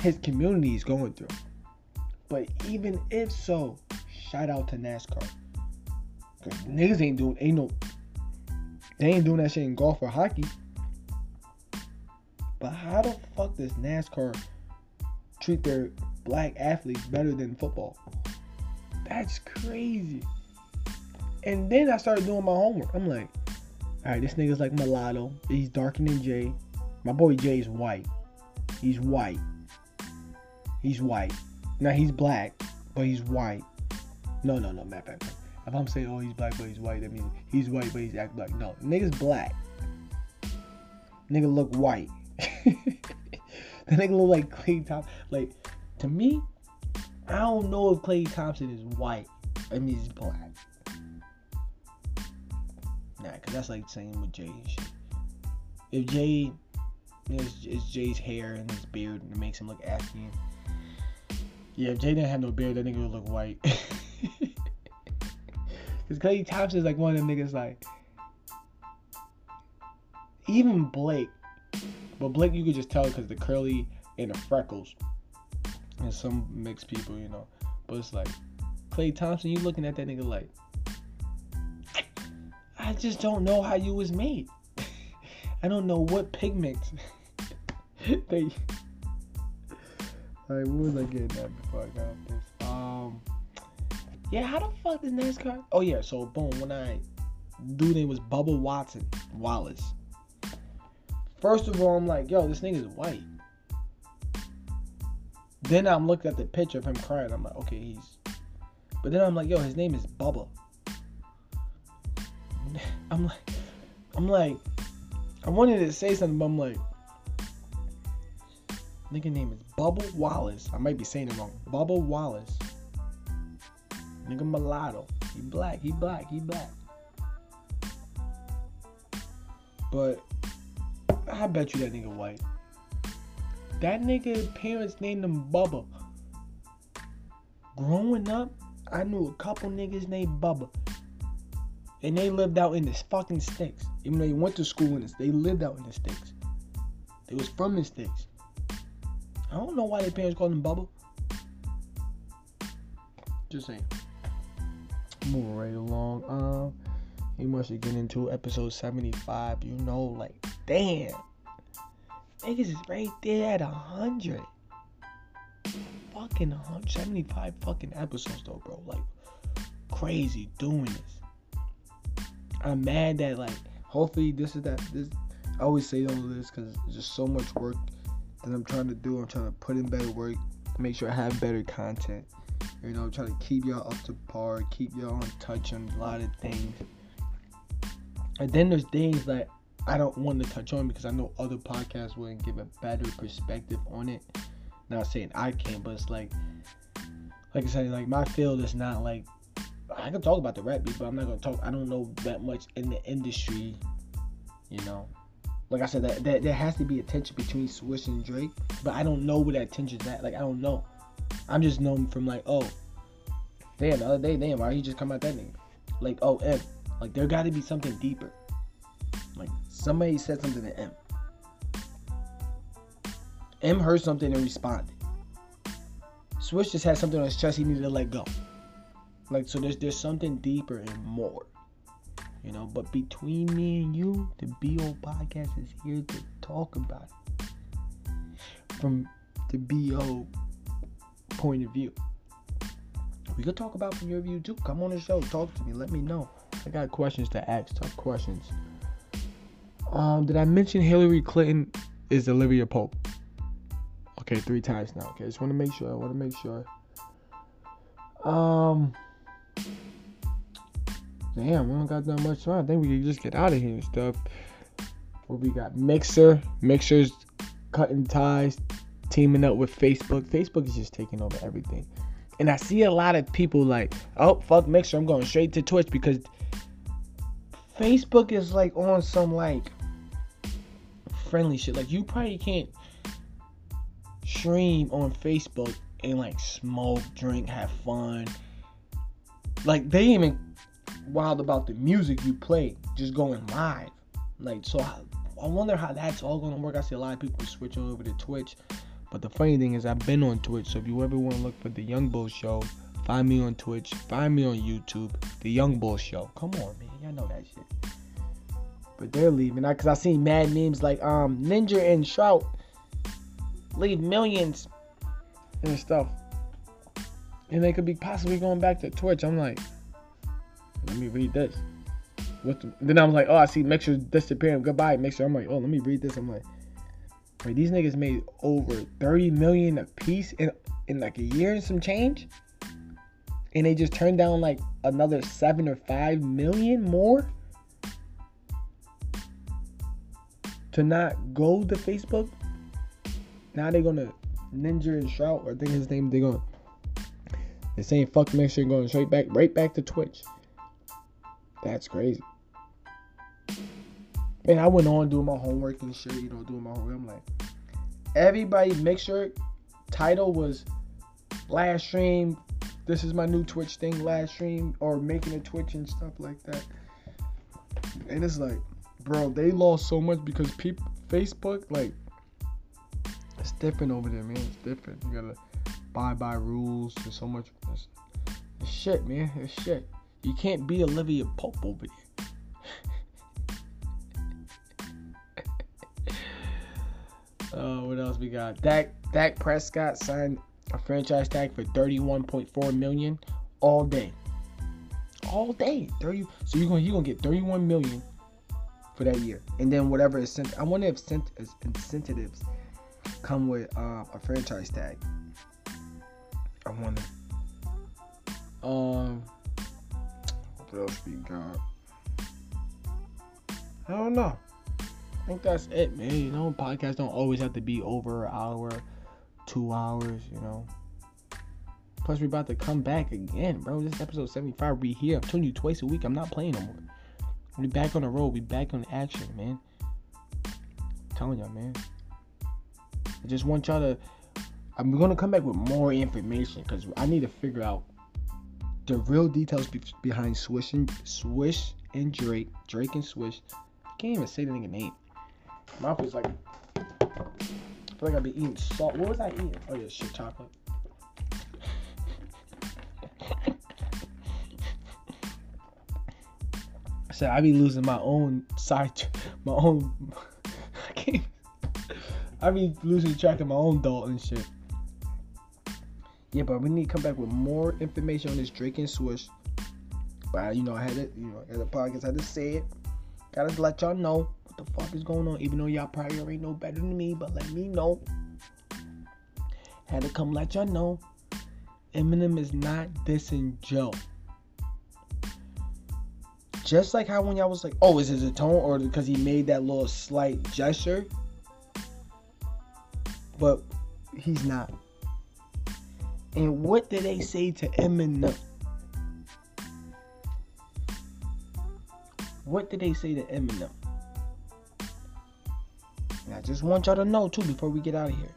[SPEAKER 1] his community is going through. But even if so, shout out to NASCAR. Cause niggas ain't doing ain't no they ain't doing that shit in golf or hockey. But how the fuck does NASCAR treat their black athletes better than football? That's crazy. And then I started doing my homework. I'm like, all right, this nigga's like mulatto. He's darker than Jay. My boy Jay is white. He's white. He's white. Now he's black, but he's white. No, no, no, matter of fact. If I'm saying, oh, he's black but he's white, that means he's white but he's act black. No, nigga's black. Nigga look white. <laughs> that nigga look like Klay Thompson. Like, to me, I don't know if Klay Thompson is white. I mean, he's black. Nah, because that's like saying with Jay. If Jay, it's, it's Jay's hair and his beard and it makes him look African. Yeah, if Jay didn't have no beard, that nigga would look white. <laughs> Because Thompson is like one of them niggas like. Even Blake. But Blake, you could just tell because the curly and the freckles. And some mixed people, you know. But it's like, Klay Thompson, you looking at that nigga like. I just don't know how you was made. <laughs> I don't know what pigments <laughs> they. Alright, what was I getting at before I got this? Um, Yeah, how the fuck does NASCAR? Oh yeah, so boom, when I dude name was Bubba Watson Wallace. First of all, I'm like, yo, this nigga's white. Then I'm looking at the picture of him crying. I'm like, okay, he's. But then I'm like, yo, his name is Bubba. <laughs> I'm like, I'm like, I wanted to say something, but I'm like, nigga name is Bubba Wallace. I might be saying it wrong. Bubba Wallace. Nigga mulatto. He black, he black, he black. But I bet you that nigga white. That nigga parents named him Bubba. Growing up, I knew a couple niggas named Bubba. And they lived out in the fucking sticks. Even though they went to school in this, they lived out in the sticks. They was from the sticks. I don't know why their parents called them Bubba. Just saying. Moving right along. Um, he must have get into episode 75. You know, like, damn. Niggas is right there at 100. Fucking 175 fucking episodes, though, bro. Like, crazy doing this. I'm mad that, like, hopefully this is that. This I always say all of this because it's just so much work that I'm trying to do. I'm trying to put in better work, make sure I have better content. You know, try to keep y'all up to par, keep y'all on touch on a lot of things. And then there's things that I don't want to touch on because I know other podcasts wouldn't give a better perspective on it. Not saying I can't, but it's like, like I said, like my field is not like I can talk about the rap beat, but I'm not gonna talk. I don't know that much in the industry, you know. Like I said, that, that there has to be a tension between Swizz and Drake, but I don't know where that tension's at. Like I don't know. I'm just known from like, oh, damn, the other day, damn, why he just come out that name? Like, oh, Em. Like there got to be something deeper. Like somebody said something to Em. Em heard something and responded. Swizz just had something on his chest he needed to let go. Like so, there's there's something deeper and more. You know, but between me and you, the BO podcast is here to talk about it from the BO point of view. We could talk about from your view too. Come on the show, talk to me, let me know. I got questions to ask, tough questions. Um, did I mention Hillary Clinton is Olivia Pope? Okay, three times now. Okay, just want to make sure. I want to make sure. Um, damn, we don't got that much time. I think we can just get out of here and stuff. What we got? Mixer, Mixer's cutting ties, teaming up with Facebook. Facebook is just taking over everything. And I see a lot of people like, oh fuck Mixer, I'm going straight to Twitch because Facebook is like on some like friendly shit. Like you probably can't stream on Facebook and like smoke, drink, have fun. Like they even wild about the music you play just going live. Like so I, I wonder how that's all gonna work. I see a lot of people switching over to Twitch. But the funny thing is I've been on Twitch, so if you ever want to look for the Young Bull Show, find me on Twitch, find me on YouTube, the Young Bull Show. Come on, man, y'all know that shit. But they're leaving, I, cause I seen mad memes like um Ninja and Shroud leave millions and stuff, and they could be possibly going back to Twitch. I'm like, let me read this. The, then I'm like, oh, I see Mixer disappearing. Goodbye, Mixer. I'm like, oh, let me read this. I'm like, these niggas made over 30 million a piece in in like a year and some change, and they just turned down like another seven or five million more to not go to Facebook. Now they're gonna Ninja and Shroud, or I think his name. They're gonna they're saying fuck Mixer, going straight back, right back to Twitch. That's crazy. And I went on doing my homework and shit, you know, doing my homework. I'm like, everybody make sure title was last stream. This is my new Twitch thing, last stream, or making a Twitch and stuff like that. And it's like, bro, they lost so much because people Facebook, like, it's different over there, man. It's different. You gotta buy by rules. There's so much. It's, it's shit, man. It's shit. You can't be Olivia Pope over uh, what else we got? Dak Dak Prescott signed a franchise tag for 31.4 million all day. All day. 30 so you're gonna you're gonna get 31 million for that year. And then whatever is sent I wonder if sent incentives come with uh, a franchise tag. I wonder. Um what else we got? I don't know. Think that's it, man. You know, podcasts don't always have to be over an hour, two hours, you know. Plus, we're about to come back again, bro. This episode 75. We here. I'm telling you twice a week. I'm not playing no more. We back on the road. We back on action, man. telling y'all, man. I just want y'all to. I'm gonna come back with more information because I need to figure out the real details be- behind Swizz and Swizz and Drake, Drake and Swizz. I can't even say the nigga name. My mouth is like, I feel like I'd be eating salt. What was I eating? Oh yeah, shit, chocolate. I said I be losing my own side, my own. <laughs> I can't. I be losing track of my own thought and shit. Yeah, but we need to come back with more information on this Drake and Swizz. But you know, I had it. You know, as a podcast, I had to say it. Gotta let y'all know what the fuck is going on. Even though y'all probably already know better than me, but let me know. Had to come let y'all know. Eminem is not dissing Joe. Just like how when y'all was like, oh, is it a tone or because he made that little slight gesture? But he's not. And what did they say to Eminem? What did they say to Eminem? And I just want y'all to know too before we get out of here.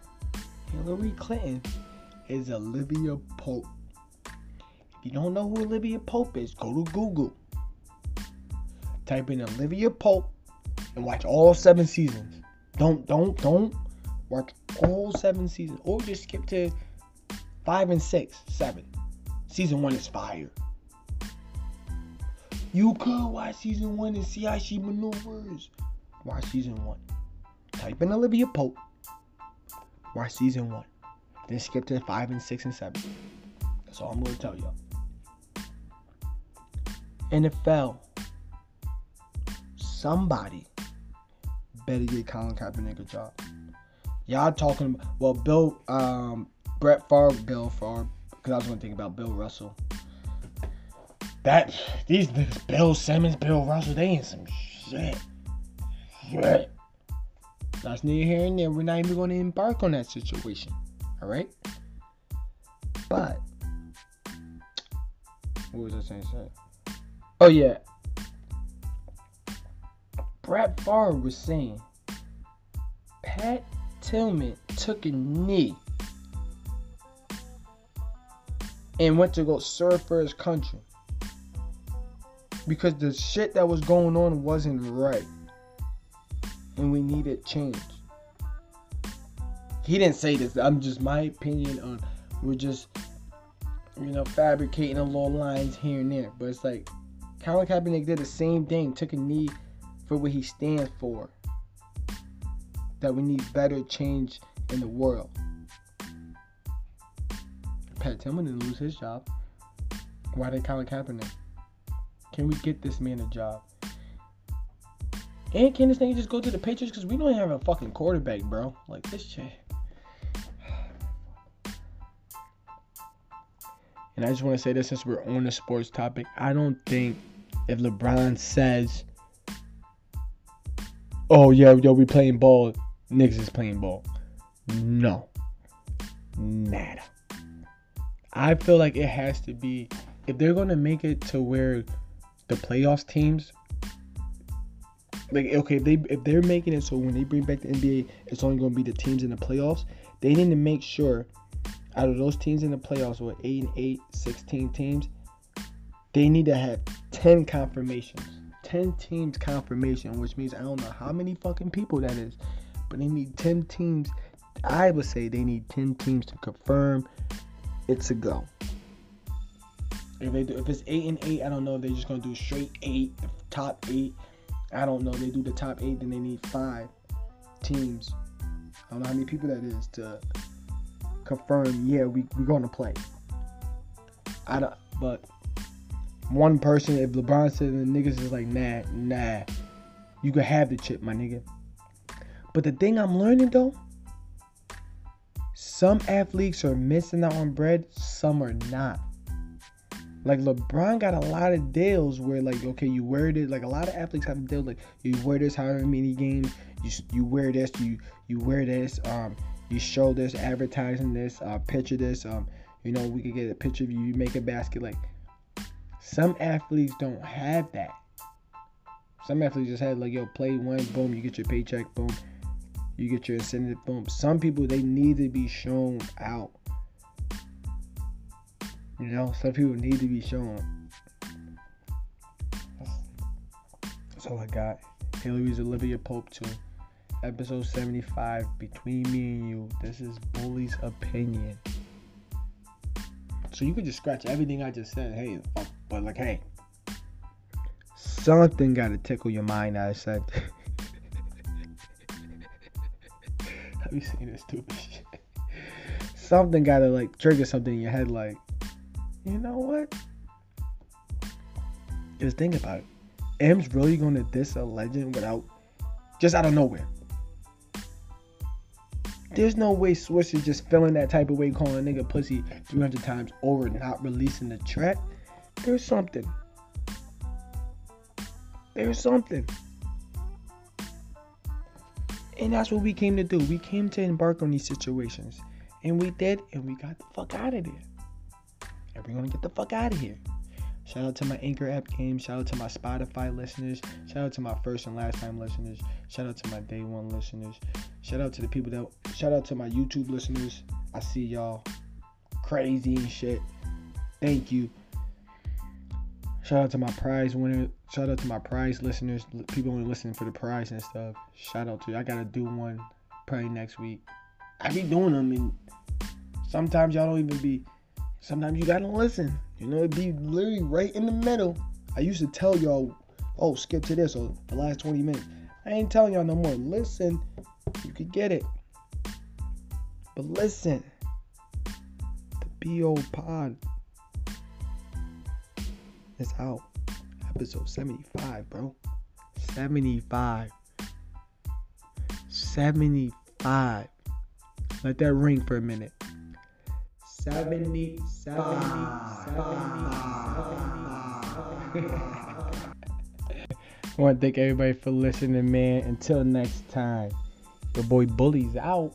[SPEAKER 1] Hillary Clinton is Olivia Pope. If you don't know who Olivia Pope is, go to Google. Type in Olivia Pope and watch all seven seasons. Don't don't don't watch all seven seasons. Or just skip to five and six, seven. Season one is fire. You could watch season one and see how she maneuvers. Watch season one. Type in Olivia Pope. Watch season one. Then skip to five and six and seven. That's all I'm gonna tell y'all. NFL. Somebody better get Colin Kaepernick a job. Y'all talking about well, Bill, um, Brett Favre, Bill Favre, because I was gonna think about Bill Russell. That these Bill Simmons, Bill Russell, they in some shit. Shit. That's neither here and there. We're not even gonna embark on that situation. All right. But what was I saying? Say? Oh yeah. Brett Favre was saying Pat Tillman took a knee and went to go serve for his country because the shit that was going on wasn't right and we needed change. He didn't say this. I'm just my opinion on we're just you know fabricating a little lines here and there, but it's like Colin Kaepernick did the same thing, took a knee for what he stands for. That we need better change in the world. Pat Tillman didn't lose his job. Why did Colin Kaepernick? Can we get this man a job? And can this nigga just go to the Patriots? Because we don't have a fucking quarterback, bro. Like, this shit. And I just want to say this since we're on the sports topic. I don't think if LeBron says, oh, yeah, yo, we playing ball, niggas is playing ball. No. Nada. I feel like it has to be, if they're going to make it to where the playoffs teams like okay they if they're making it so when they bring back the NBA it's only going to be the teams in the playoffs they need to make sure out of those teams in the playoffs with 8 and 8 16 teams they need to have 10 confirmations. 10 teams confirmation which means I don't know how many fucking people that is but they need 10 teams. I would say they need 10 teams to confirm it's a go if they do, if it's eight and eight, I don't know if they're just gonna do straight eight, top eight. I don't know. They do the top eight, then they need five teams. I don't know how many people that is to confirm. Yeah, we we're gonna play. I don't. But one person, if LeBron said the niggas is like, nah, nah, you can have the chip, my nigga. But the thing I'm learning though, some athletes are missing out on bread, some are not. Like LeBron got a lot of deals where like okay you wear this like a lot of athletes have deals like you wear this however many games you you wear this you you wear this um you show this advertising this uh picture this um you know we could get a picture of you you make a basket like some athletes don't have that some athletes just have like yo play one boom you get your paycheck boom You get your incentive. Boom. Some people they need to be shown out. You know, some people need to be shown. That's, all I got. Hillary's Olivia Pope too. Episode 75. Between me and you. This is Bully's opinion. So you could just scratch everything I just said. Hey, oh, but like, hey, something got to tickle your mind. I said. <laughs> Have you seen this stupid shit? Something got to like trigger something in your head. Like, you know what? Just think about it. Em's really gonna diss a legend without just out of nowhere. There's no way Swizz is just feeling that type of way, calling a nigga pussy 300 times over, not releasing the track. There's something. There's something. And that's what we came to do. We came to embark on these situations. And we did, and we got the fuck out of there. And get the fuck out of here. Shout out to my Anchor app game. Shout out to my Spotify listeners. Shout out to my first and last time listeners. Shout out to my day one listeners. Shout out to the people that. Shout out to my YouTube listeners. I see y'all crazy and shit. Thank you. Shout out to my prize winner. Shout out to my prize listeners. People only listening for the prize and stuff. Shout out to you. I gotta do one probably next week. I be doing them and sometimes y'all don't even be. Sometimes you gotta listen. You know, it'd be literally right in the middle. I used to tell y'all, oh, skip to this or the last 20 minutes. I ain't telling y'all no more. Listen, you could get it. But listen, the BO pod is out. Episode 75, bro. 75. 75. Let that ring for a minute. 70, 70, 70, 70, 70. <laughs> I want to thank everybody for listening, man. Until next time, your boy Bully's out.